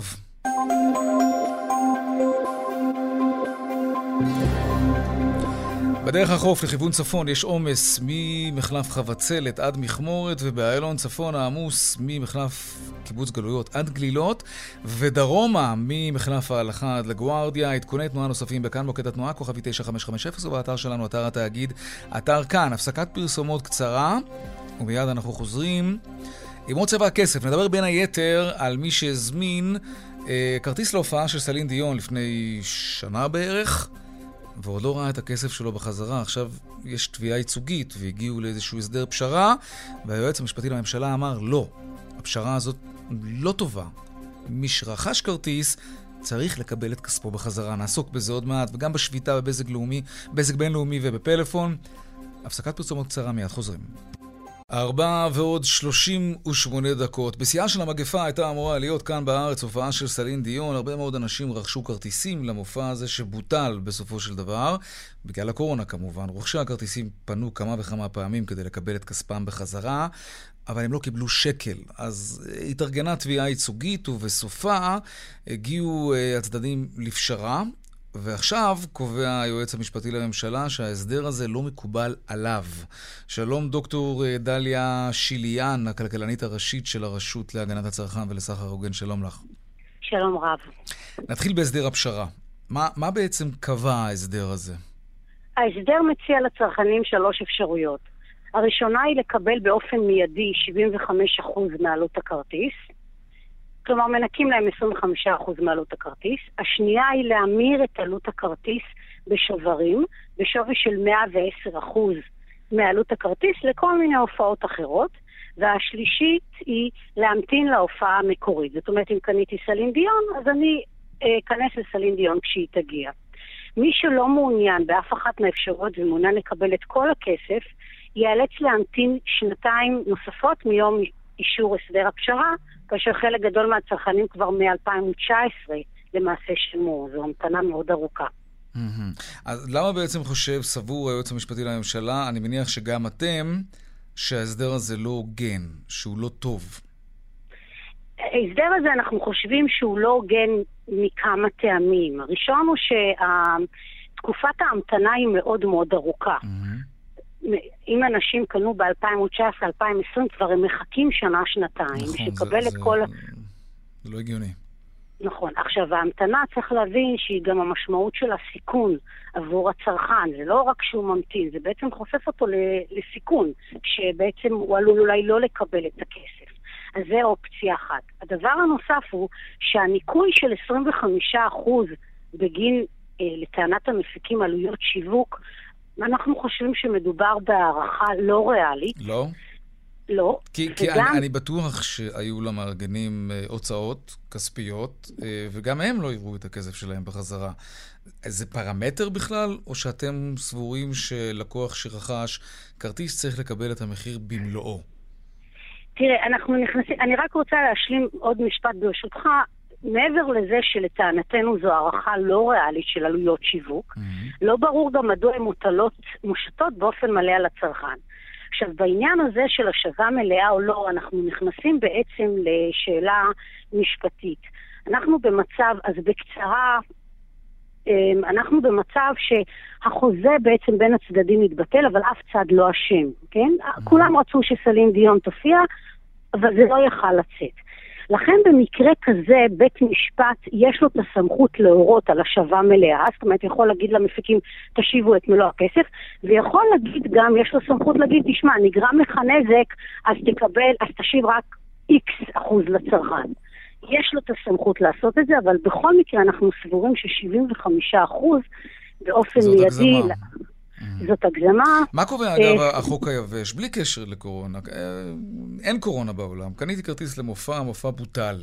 בדרך החוף לכיוון צפון יש עומס ממחלף חבצלת עד מכמורת, ובאיילון צפון העמוס ממחלף קיבוץ גלויות עד גלילות, ודרומה ממחלף ההלכה עד לגוארדיה. עדכוני תנועה נוספים בכאן מוקד התנועה, כוכבי 9550, ובאתר שלנו, אתר התאגיד, אתר כאן. הפסקת פרסומות קצרה, ומיד אנחנו חוזרים. עם עוד צבע הכסף, נדבר בין היתר על מי שהזמין אה, כרטיס להופעה של סלין דיון לפני שנה בערך. ועוד לא ראה את הכסף שלו בחזרה. עכשיו יש תביעה ייצוגית והגיעו לאיזשהו הסדר פשרה, והיועץ המשפטי לממשלה אמר, לא, הפשרה הזאת לא טובה. מי שרכש כרטיס צריך לקבל את כספו בחזרה. נעסוק בזה עוד מעט, וגם בשביתה בבזק לאומי, בזק בינלאומי ובפלאפון. הפסקת פרסומות קצרה, מיד חוזרים. ארבע ועוד שלושים ושמונה דקות. בשיאה של המגפה הייתה אמורה להיות כאן בארץ הופעה של סלין דיון. הרבה מאוד אנשים רכשו כרטיסים למופע הזה שבוטל בסופו של דבר, בגלל הקורונה כמובן. רוכשי הכרטיסים פנו כמה וכמה פעמים כדי לקבל את כספם בחזרה, אבל הם לא קיבלו שקל. אז התארגנה תביעה ייצוגית, ובסופה הגיעו אה, הצדדים לפשרה. ועכשיו קובע היועץ המשפטי לממשלה שההסדר הזה לא מקובל עליו. שלום דוקטור אה, דליה שיליאן, הכלכלנית הראשית של הרשות להגנת הצרכן ולסחר הוגן, שלום לך. שלום רב. נתחיל בהסדר הפשרה. מה, מה בעצם קבע ההסדר הזה? ההסדר מציע לצרכנים שלוש אפשרויות. הראשונה היא לקבל באופן מיידי 75% מעלות הכרטיס. כלומר מנקים להם 25% מעלות הכרטיס. השנייה היא להמיר את עלות הכרטיס בשוברים, בשווי של 110% מעלות הכרטיס לכל מיני הופעות אחרות. והשלישית היא להמתין להופעה המקורית. זאת אומרת, אם קניתי סלין דיון, אז אני אה, אכנס לסלין דיון כשהיא תגיע. מי שלא מעוניין באף אחת מהאפשרויות ומעוניין לקבל את כל הכסף, ייאלץ להמתין שנתיים נוספות מיום אישור הסדר הפשרה, כאשר חלק גדול מהצרכנים כבר מ-2019 למעשה שילמו, זו המתנה מאוד ארוכה. אז למה בעצם חושב, סבור היועץ המשפטי לממשלה, אני מניח שגם אתם, שההסדר הזה לא הוגן, שהוא לא טוב? ההסדר הזה, אנחנו חושבים שהוא לא הוגן מכמה טעמים. הראשון הוא שתקופת ההמתנה היא מאוד מאוד ארוכה. Mm-hmm. אם אנשים קנו ב-2019-2020, כבר הם מחכים שנה-שנתיים, נכון, זה, את כל... זה לא הגיוני. נכון. עכשיו, ההמתנה, צריך להבין שהיא גם המשמעות של הסיכון עבור הצרכן. זה לא רק שהוא ממתין, זה בעצם חושף אותו לסיכון, שבעצם הוא עלול אולי לא לקבל את הכסף. אז זה אופציה אחת. הדבר הנוסף הוא שהניכוי של 25% בגין, אה, לטענת המפיקים, עלויות שיווק, אנחנו חושבים שמדובר בהערכה לא ריאלית. לא? לא. כי, וגם... כי אני, אני בטוח שהיו למארגנים אה, הוצאות כספיות, אה, וגם הם לא יראו את הכסף שלהם בחזרה. זה פרמטר בכלל, או שאתם סבורים שלקוח שרכש כרטיס צריך לקבל את המחיר במלואו? תראה, אנחנו נכנסים, אני רק רוצה להשלים עוד משפט ברשותך. מעבר לזה שלטענתנו זו הערכה לא ריאלית של עלויות שיווק, mm-hmm. לא ברור גם מדוע הן מוטלות, מושתות באופן מלא על הצרכן. עכשיו, בעניין הזה של השבה מלאה או לא, אנחנו נכנסים בעצם לשאלה משפטית. אנחנו במצב, אז בקצרה, אמ, אנחנו במצב שהחוזה בעצם בין הצדדים מתבטל, אבל אף צד לא אשם, כן? Mm-hmm. כולם רצו שסלין דיון תופיע, אבל זה לא יכל לצאת. לכן במקרה כזה בית משפט יש לו את הסמכות להורות על השבה מלאה, זאת אומרת יכול להגיד למפיקים תשיבו את מלוא הכסף, ויכול להגיד גם, יש לו סמכות להגיד, תשמע, נגרם לך נזק, אז תקבל, אז תשיב רק איקס אחוז לצרכן. יש לו את הסמכות לעשות את זה, אבל בכל מקרה אנחנו סבורים ש-75 אחוז באופן מיידי... הגזמה. זאת הגזמה. מה קובע, אגב, אה, החוק היבש, בלי קשר לקורונה? אה, אין קורונה בעולם. קניתי כרטיס למופע, המופע בוטל.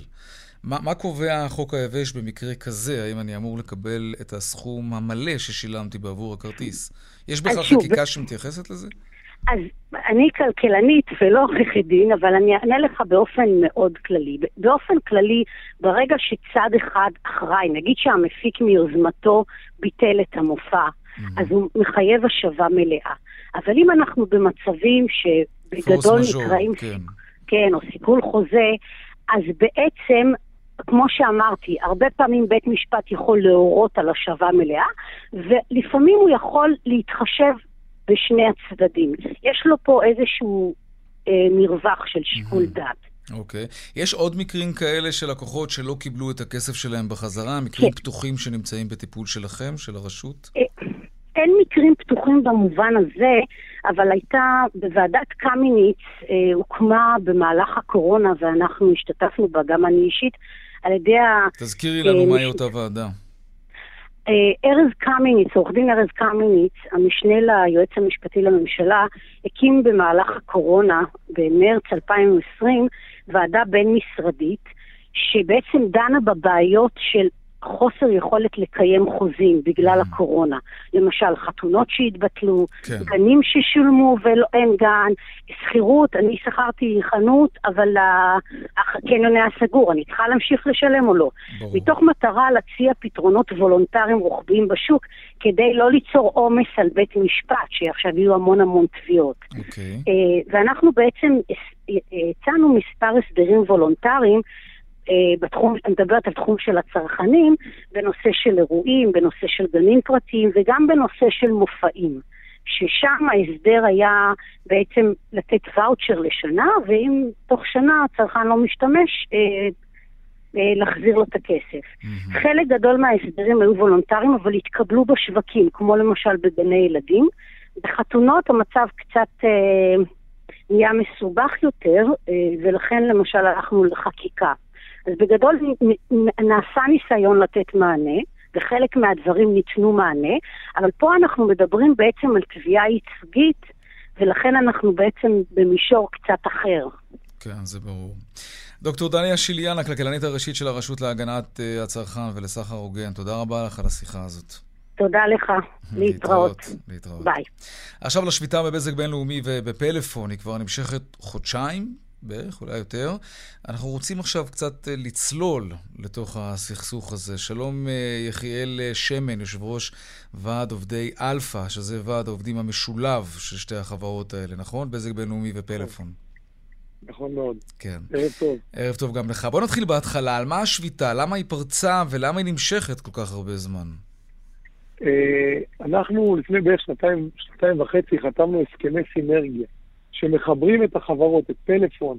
מה, מה קובע החוק היבש במקרה כזה? האם אני אמור לקבל את הסכום המלא ששילמתי בעבור הכרטיס? יש בכלל חקיקה שמתייחסת לזה? אז אני כלכלנית ולא עורכת דין, אבל אני אענה לך באופן מאוד כללי. באופן כללי, ברגע שצד אחד אחראי, נגיד שהמפיק מיוזמתו ביטל את המופע, אז הוא מחייב השבה מלאה. אבל אם אנחנו במצבים שבגדול נקראים, כן. כן, או סיכול חוזה, אז בעצם, כמו שאמרתי, הרבה פעמים בית משפט יכול להורות על השבה מלאה, ולפעמים הוא יכול להתחשב בשני הצדדים. יש לו פה איזשהו אה, מרווח של שיקול דעת. אוקיי. יש עוד מקרים כאלה של לקוחות שלא קיבלו את הכסף שלהם בחזרה? מקרים כן. פתוחים שנמצאים בטיפול שלכם, של הרשות? אה, אין מקרים פתוחים במובן הזה, אבל הייתה בוועדת קמיניץ, אה, הוקמה במהלך הקורונה, ואנחנו השתתפנו בה, גם אני אישית, על ידי ה... תזכירי לנו אה, מהי אותה ועדה. אה, ארז קמיניץ, עורך דין ארז קמיניץ, המשנה ליועץ המשפטי לממשלה, הקים במהלך הקורונה, במרץ 2020, ועדה בין-משרדית, שבעצם דנה בבעיות של חוסר יכולת לקיים חוזים בגלל הקורונה. למשל, חתונות שהתבטלו, כן. גנים ששולמו ואין גן, שכירות, אני שכרתי חנות, אבל הקניון היה סגור, אני צריכה להמשיך לשלם או לא? ברור. מתוך מטרה להציע פתרונות וולונטריים רוחביים בשוק, כדי לא ליצור עומס על בית משפט, שעכשיו יהיו המון המון תביעות. אוקיי. אה, ואנחנו בעצם הס- אה, הצענו מספר הסדרים וולונטריים אה, בתחום, אני מדברת על תחום של הצרכנים, בנושא של אירועים, בנושא של גנים פרטיים וגם בנושא של מופעים. ששם ההסדר היה בעצם לתת ואוצ'ר לשנה, ואם תוך שנה הצרכן לא משתמש, אה, אה, להחזיר לו את הכסף. חלק גדול מההסדרים היו וולונטריים, אבל התקבלו בשווקים, כמו למשל בגני ילדים. בחתונות המצב קצת אה, נהיה מסובך יותר, אה, ולכן למשל הלכנו לחקיקה. אז בגדול נעשה ניסיון לתת מענה, וחלק מהדברים ניתנו מענה, אבל פה אנחנו מדברים בעצם על תביעה ייצוגית, ולכן אנחנו בעצם במישור קצת אחר. כן, זה ברור. דוקטור דליה שיליאן, הכלכלנית הראשית של הרשות להגנת אה, הצרכן ולסחר הוגן, תודה רבה לך על השיחה הזאת. תודה לך, להתראות. להתראות. ביי. עכשיו לשביתה בבזק בינלאומי ובפלאפון, היא כבר נמשכת חודשיים בערך, אולי יותר. אנחנו רוצים עכשיו קצת אה, לצלול לתוך הסכסוך הזה. שלום אה, יחיאל אה, שמן, יושב ראש ועד עובדי אלפא, שזה ועד העובדים המשולב של שתי החברות האלה, נכון? בזק בינלאומי ופלאפון. נכון מאוד. כן. ערב טוב. ערב טוב גם לך. בוא נתחיל בהתחלה. על מה השביתה? למה היא פרצה ולמה היא נמשכת כל כך הרבה זמן? אנחנו לפני בערך שנתיים, שנתיים וחצי חתמנו הסכמי סינרגיה, שמחברים את החברות, את פלאפון,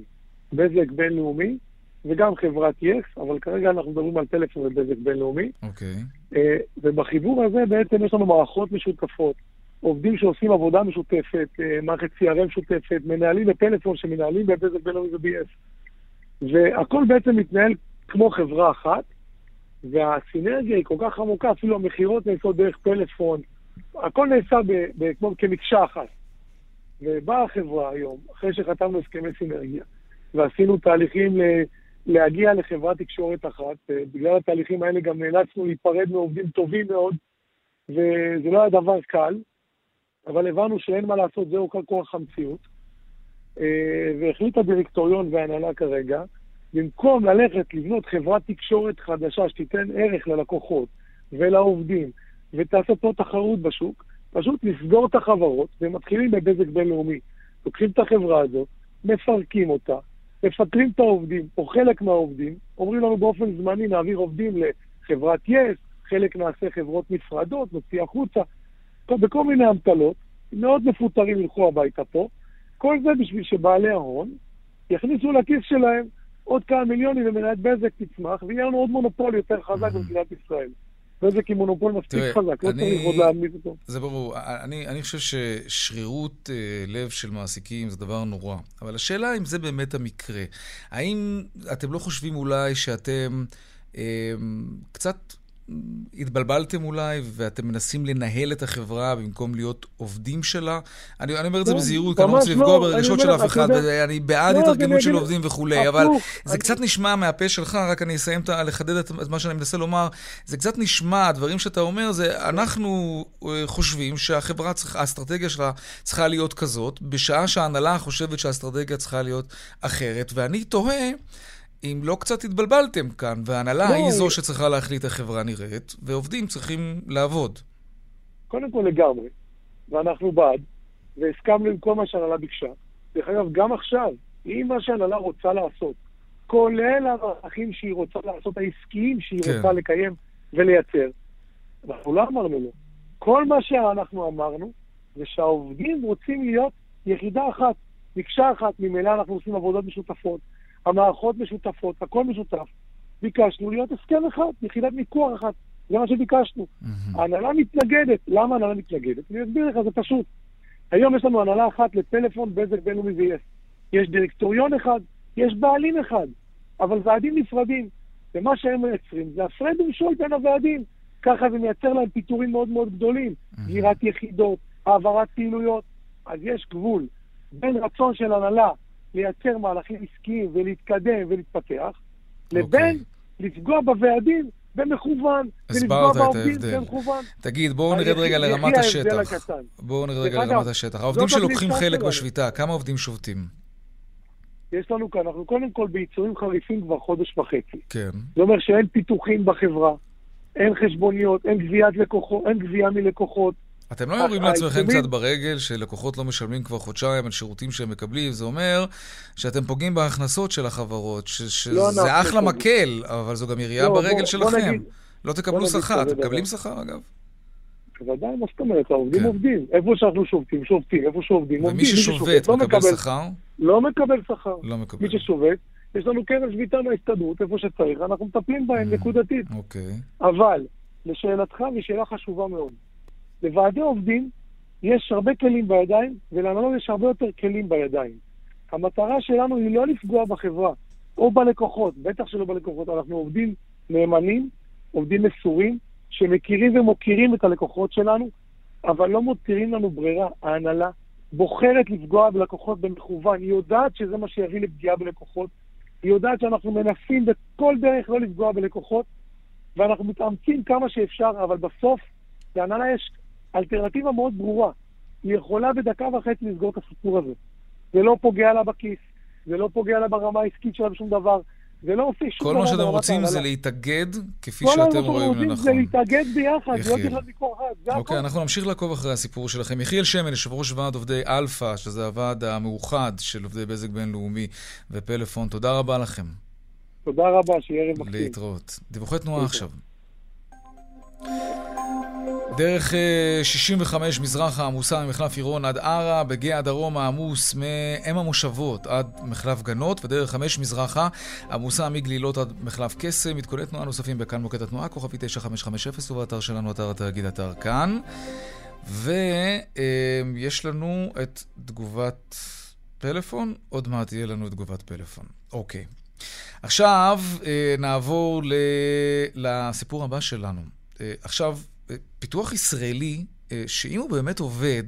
בזק בינלאומי, וגם חברת יס, אבל כרגע אנחנו מדברים על פלאפון ובזק בינלאומי. אוקיי. אה, ובחיבור הזה בעצם יש לנו מערכות משותפות, עובדים שעושים עבודה משותפת, אה, מערכת CRM משותפת, מנהלים בפלאפון שמנהלים בבזק בינלאומי וב-BS. והכל בעצם מתנהל כמו חברה אחת, והסינרגיה היא כל כך עמוקה, אפילו המכירות נעשות דרך פלאפון, הכל נעשה ב- ב- כמו כמקשה אחת. ובאה החברה היום, אחרי שחתמנו הסכמי סינרגיה, ועשינו תהליכים ל- להגיע לחברת תקשורת אחת, אה, בגלל התהליכים האלה גם נאלצנו להיפרד מעובדים טובים מאוד, וזה לא היה דבר קל, אבל הבנו שאין מה לעשות, זהו כל כוח המציאות. אה, והחליט הדירקטוריון וההנהלה כרגע, במקום ללכת לבנות חברת תקשורת חדשה שתיתן ערך ללקוחות ולעובדים ותעשה פה תחרות בשוק, פשוט לסגור את החברות ומתחילים בבזק בינלאומי. לוקחים את החברה הזאת, מפרקים אותה, מפטרים את העובדים או חלק מהעובדים, אומרים לנו באופן זמני נעביר עובדים לחברת יס, חלק נעשה חברות נפרדות, נוציא החוצה, בכל מיני אמתלות, מאוד מפוטרים ילכו הביתה פה, כל זה בשביל שבעלי ההון יכניסו לכיס שלהם עוד כמה מיליונים ומנהלת בזק תצמח, ויהיה לנו עוד מונופול יותר חזק במדינת ישראל. בזק היא מונופול מספיק תראה, חזק, לא צריך עוד להעמיד אותו. זה ברור. אני, אני חושב ששרירות אה, לב של מעסיקים זה דבר נורא. אבל השאלה אם זה באמת המקרה. האם אתם לא חושבים אולי שאתם אה, קצת התבלבלתם אולי, ואתם מנסים לנהל את החברה במקום להיות עובדים שלה? אני, אני אומר את זה לא, בזהירות, כי אני לא רוצה לפגוע לא, ברגשות אני של אף אחד, ואני בעד לא, התארגנות אני של עובדים וכולי, אבל זה אני- קצת נשמע מהפה שלך, רק אני אסיים לחדד את מה שאני מנסה לומר, זה קצת נשמע, הדברים שאתה אומר, זה אנחנו אה, חושבים שהחברה האסטרטגיה שלה צריכה להיות כזאת, בשעה שההנהלה חושבת שהאסטרטגיה צריכה להיות אחרת, ואני תוהה... אם לא קצת התבלבלתם כאן, וההנהלה לא, היא זו שצריכה להחליט איך חברה נראית, ועובדים צריכים לעבוד. קודם כל לגמרי, ואנחנו בעד, והסכמנו עם כל מה שהנהלה ביקשה. דרך אגב, גם עכשיו, אם מה שהנהלה רוצה לעשות, כולל המהלכים שהיא רוצה לעשות, העסקיים שהיא כן. רוצה לקיים ולייצר, אנחנו לא אמרנו לו. כל מה שאנחנו אמרנו, זה שהעובדים רוצים להיות יחידה אחת, מקשה אחת, ממילא אנחנו עושים עבודות משותפות, המערכות משותפות, הכל משותף. ביקשנו להיות הסכם אחד, יחידת מיקוח אחת, זה מה שביקשנו. ההנהלה מתנגדת. למה ההנהלה מתנגדת? אני אסביר לך, זה פשוט. היום יש לנו הנהלה אחת לפלאפון, בזק בינלאומי ויס. יש דירקטוריון אחד, יש בעלים אחד, אבל ועדים נפרדים. ומה שהם מייצרים זה הפרד ומשול בין הוועדים. ככה זה מייצר להם פיטורים מאוד מאוד גדולים. סגירת יחידות, העברת פעילויות. אז יש גבול בין רצון של הנהלה לייצר מהלכים עסקיים ולהתקדם ולהתפתח, לבין לפגוע בוועדים במכוון, ולפגוע בעובדים. במכוון. תגיד, בואו נרד רגע לרמת השטח. בואו נרד רגע לרמת השטח. העובדים שלוקחים חלק. בשביתה, כמה עובדים שובתים? יש לנו כאן, אנחנו קודם כל בעיצומים חריפים כבר חודש וחצי. כן. זה אומר שאין פיתוחים בחברה, אין חשבוניות, אין גביית לקוחות, אין גבייה מלקוחות. אתם לא יורים לעצמכם העיצומים- קצת ברגל שלקוחות לא משלמים כבר חודשיים על שירותים שהם מקבלים? זה אומר שאתם פוגעים בהכנסות של החברות, לא שזה אנחנו אחלה. מקל, אבל זו גם ירייה לא, ברגל שלכם. לא תקבלו שכר. אתם מקבלים. שכר, אגב? בוודאי, מה זאת אומרת? העובדים כן. עובדים. איפה שאנחנו שובתים, שובתים. איפה שעובדים, עובדים. ומי ששובת לא מקבל שכר? לא מקבל שכר. לא מקבל. מי ששובת, יש לנו קרן שביתה מההסתדרות, איפה שצריך, אנחנו מטפלים בהם נקודתית. אוקיי. אבל, לשאלתך, והיא שאלה חשובה מאוד. לוועדי עובדים יש הרבה כלים בידיים, ולהנהלות יש הרבה יותר כלים בידיים. המטרה שלנו היא לא לפגוע בחברה, או בלקוחות, בטח שלא בלקוחות. אנחנו עובדים נאמנים, עובדים מסורים, שמכירים ומוקירים את הלקוחות שלנו, אבל לא מותירים לנו ברירה. ההנהלה בוחרת לפגוע בלקוחות במכוון, היא יודעת שזה מה שיביא לפגיעה בלקוחות, היא יודעת שאנחנו מנסים בכל דרך לא לפגוע בלקוחות, ואנחנו מתאמצים כמה שאפשר, אבל בסוף להנהלה יש אלטרנטיבה מאוד ברורה. היא יכולה בדקה וחצי לסגור את הסיפור הזה. זה לא פוגע לה בכיס, זה לא פוגע לה ברמה העסקית שלה בשום דבר, זה לא עושה שום כל דבר מה שאתם רוצים זה. להתאגד כפי כל מה שאתם רואים רוצים לנכון. זה להתאגד ביחד, להיות יחיאל. אחד מכל אחד, אוקיי. אנחנו נמשיך לעקוב אחרי הסיפור שלכם. יחיאל שמן, יושב ראש ועד עובדי אלפא, שזה הוועד המאוחד של עובדי בזק בינלאומי ופלאפון, תודה רבה לכם. תודה רבה, שיהיה ערב מקסים. להתראות. דיווחי תנועה עכשיו. דרך אה, 65 מזרחה עמוסה ממחלף עירון עד ערה, בגאה הדרום העמוס מאם המושבות עד מחלף גנות, ודרך 5 מזרחה עמוסה מגלילות עד מחלף קסם. עדכוני תנועה נוספים בכאן מוקד התנועה, כוכבי 9550, ובאתר שלנו, אתר התאגיד, אתר כאן. ויש לנו את תגובת פלאפון, עוד מעט יהיה לנו את תגובת פלאפון. אוקיי. עכשיו אה, נעבור. לסיפור הבא שלנו. אה, עכשיו, אה, פיתוח ישראלי, אה, שאם הוא באמת עובד,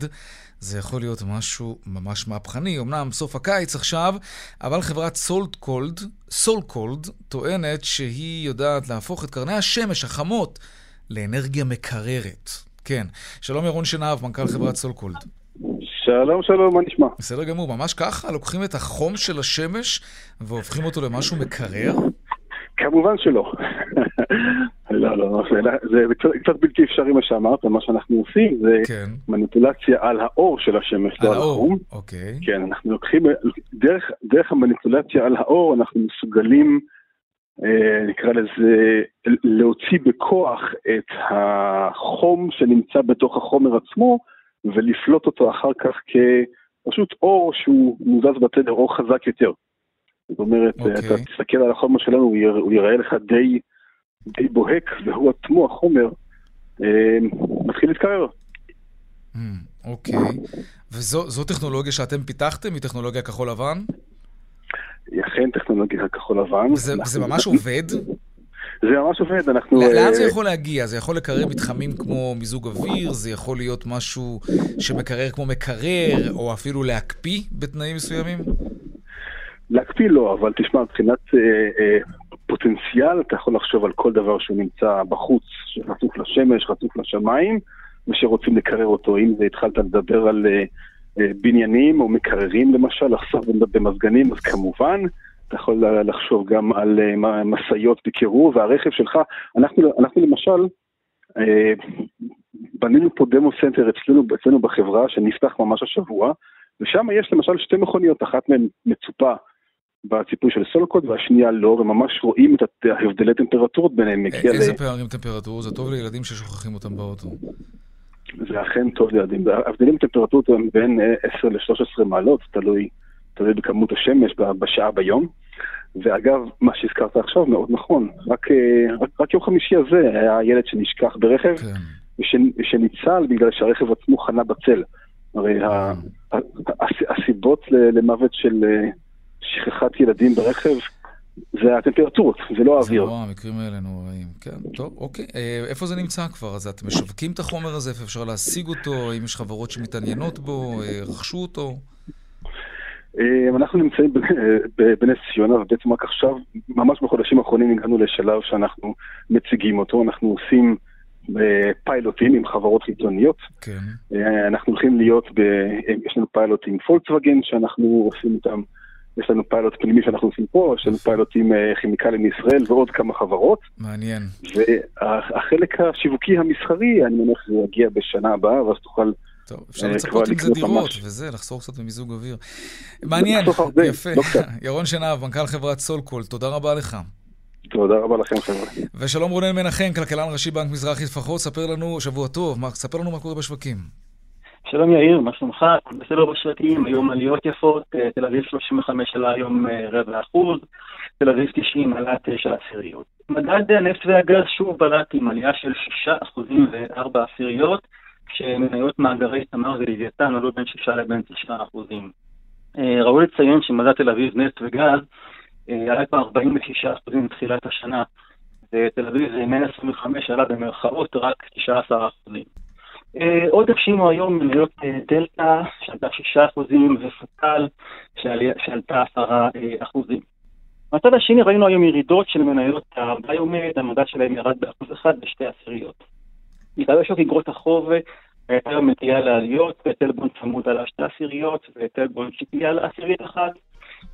זה יכול להיות משהו ממש מהפכני. אמנם סוף הקיץ עכשיו, אבל חברת סולקולד, סולקולד, טוענת שהיא יודעת להפוך את קרני השמש החמות לאנרגיה מקררת. כן. שלום ירון שנהב, מנכ"ל חברת סולקולד. שלום, שלום, מה נשמע? בסדר גמור, ממש ככה? לוקחים את החום של השמש והופכים אותו למשהו מקרר? כמובן שלא. לא, לא, זה, זה קצת, קצת בלתי אפשרי מה שאמרת, מה שאנחנו עושים זה כן. מניפולציה על האור של השמש, לא על החום. אוקיי. כן, אנחנו לוקחים, דרך, דרך המניפולציה על האור אנחנו מסוגלים, אה, נקרא לזה, להוציא בכוח את החום שנמצא בתוך החומר עצמו, ולפלוט אותו אחר כך כפשוט אור שהוא מוזז בתדר, אור חזק יותר. זאת אומרת. אתה תסתכל על החומר שלנו, הוא, יר, הוא יראה לך די, די בוהק, והוא עצמו, החומר, אה, מתחיל להתקרר. אוקיי. Mm, okay. וזו טכנולוגיה שאתם פיתחתם? היא טכנולוגיה כחול לבן? היא אכן טכנולוגיה כחול לבן. וזה ממש עובד? זה ממש עובד, אנחנו... לאן זה יכול להגיע? זה יכול לקרר מתחמים כמו מיזוג אוויר, זה יכול להיות משהו שמקרר כמו מקרר, או אפילו להקפיא בתנאים מסוימים? להקפיא לא, אבל תשמע, מבחינת אה, אה, פוטנציאל, אתה יכול לחשוב על כל דבר שהוא נמצא בחוץ, שחשוף לשמש, חשוף לשמיים, ושרוצים לקרר אותו. אם זה התחלת לדבר על אה, אה, בניינים או מקררים למשל, לחשוף במזגנים, אז כמובן. אתה יכול לחשוב גם על אה, משאיות בקירור, והרכב שלך, אנחנו, אנחנו למשל, אה, בנינו פה demo center אצלנו, אצלנו בחברה, שנפתח ממש השבוע, ושם יש למשל שתי מכוניות, אחת מהן מצופה בציפוי של סולקוד והשנייה לא, וממש רואים את ההבדלי טמפרטורות ביניהם. איזה ל... פערים טמפרטורות? זה טוב לילדים ששוכחים אותם באוטו. זה אכן טוב לילדים. ההבדלים טמפרטורות הם בין 10 ל-13 מעלות, תלוי, תלוי בכמות השמש בשעה ביום. ואגב, מה שהזכרת עכשיו מאוד נכון, רק, אה, רק, רק יום חמישי הזה היה ילד שנשכח ברכב, כן. ושניצל בגלל שהרכב עצמו חנה בצל. הרי. הסיבות למוות של אה, שכחת ילדים ברכב זה הטמפרטורות, זה לא האוויר. זה לא המקרים האלה נוראים. כן, טוב, אוקיי. אה, איפה זה נמצא כבר? אז אתם משווקים את החומר הזה? איפה אפשר להשיג אותו? האם יש חברות שמתעניינות בו? רכשו אותו? אה, אנחנו נמצאים בנס ציונה, ובעצם רק עכשיו, ממש בחודשים האחרונים הגענו לשלב שאנחנו מציגים אותו, אנחנו עושים אה, פיילוטים עם חברות חיצוניות. כן. אה, אנחנו הולכים להיות, ב... יש לנו פיילוט עם פולקסווגן שאנחנו עושים איתם, יש לנו פיילוט פנימי שאנחנו עושים פה, יש לנו פיילוט עם כימיקלים מישראל ועוד כמה חברות. מעניין. והחלק השיווקי המסחרי, אני מניח שזה יגיע בשנה הבאה, ואז תוכל... טוב, אפשר לצפות עם זה דירות, וזה, לחסוך קצת במיזוג אוויר. מעניין, יפה. לא ירון שנהב, מנכ"ל חברת סולקולד, תודה רבה לך. תודה רבה לכם, חבר'ה. ושלום רונן מנחם, כלכלן ראשי בנק מזרחי לפחות, ספר לנו, שבוע טוב, ספר לנו מה קורה בשווקים. שלום יאיר, מה שלומך? בסדר בשווקים, היום עליות יפות, אה, תל אביב 35 עלה היום אה, רבע אחוז, תל אביב 90 עלה 9 עשיריות. מדד הנפט והגז שוב בלט עם עלייה של 6 אחוזים ו-4 עשיריות. כשמניות מאגרי תמר ולוויתן עלו בין 6 לבין 9 אחוזים. אה, ראוי לציין שמדד תל אביב נפט וגז עלה כבר 46 אחוזים מתחילת השנה, ותל אביב מ 25 עלה במרכאות רק 19 אחוזים. אה, עוד הפשימו היום מניות דלתא שעלתה 6 אחוזים ופטל שעלתה 10 אחוזים. מהצד השני ראינו היום ירידות של מניות הביומד, המדד שלהם ירד באחוז אחד בשתי עשיריות. בגלל שוק אגרות החוב הייתה מגיעה לעליות, וטלבון צמוד על השתי עשיריות, וטלבון שהגיע לעשירית אחת.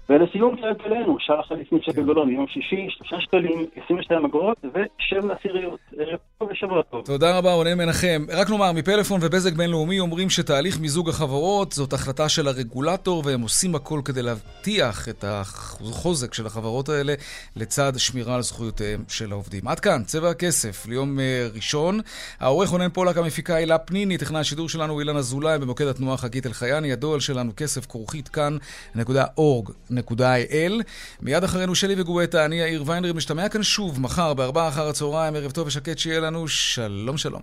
ולסיום כהרגלנו, שער החליפין שקל דולר מיום שישי, שלושה שקלים, 22 אגורות ושבע עשיריות. ערב טוב ושבוע טוב. תודה רבה, רונן מנחם. רק נאמר, מפלאפון ובזק בינלאומי אומרים שתהליך מיזוג החברות זאת החלטה של הרגולטור, והם עושים הכל כדי להבטיח את החוזק של החברות האלה לצד שמירה על זכויותיהם של העובדים. עד כאן, צבע הכסף ליום אה, ראשון. העורך רונן פולק, המפיקה הילה פניני, טכנאי השידור שלנו אילן אזולאי, במוקד התנועה חגית אלחייני, הדואל שלנו כסף כרוכית כאן.org. www.כאן.il. מיד אחרינו שלי וגואטה, אני יאיר ויינרי, משתמע כאן שוב מחר בארבעה אחר הצהריים, ערב טוב ושקט שיהיה לנו, שלום שלום.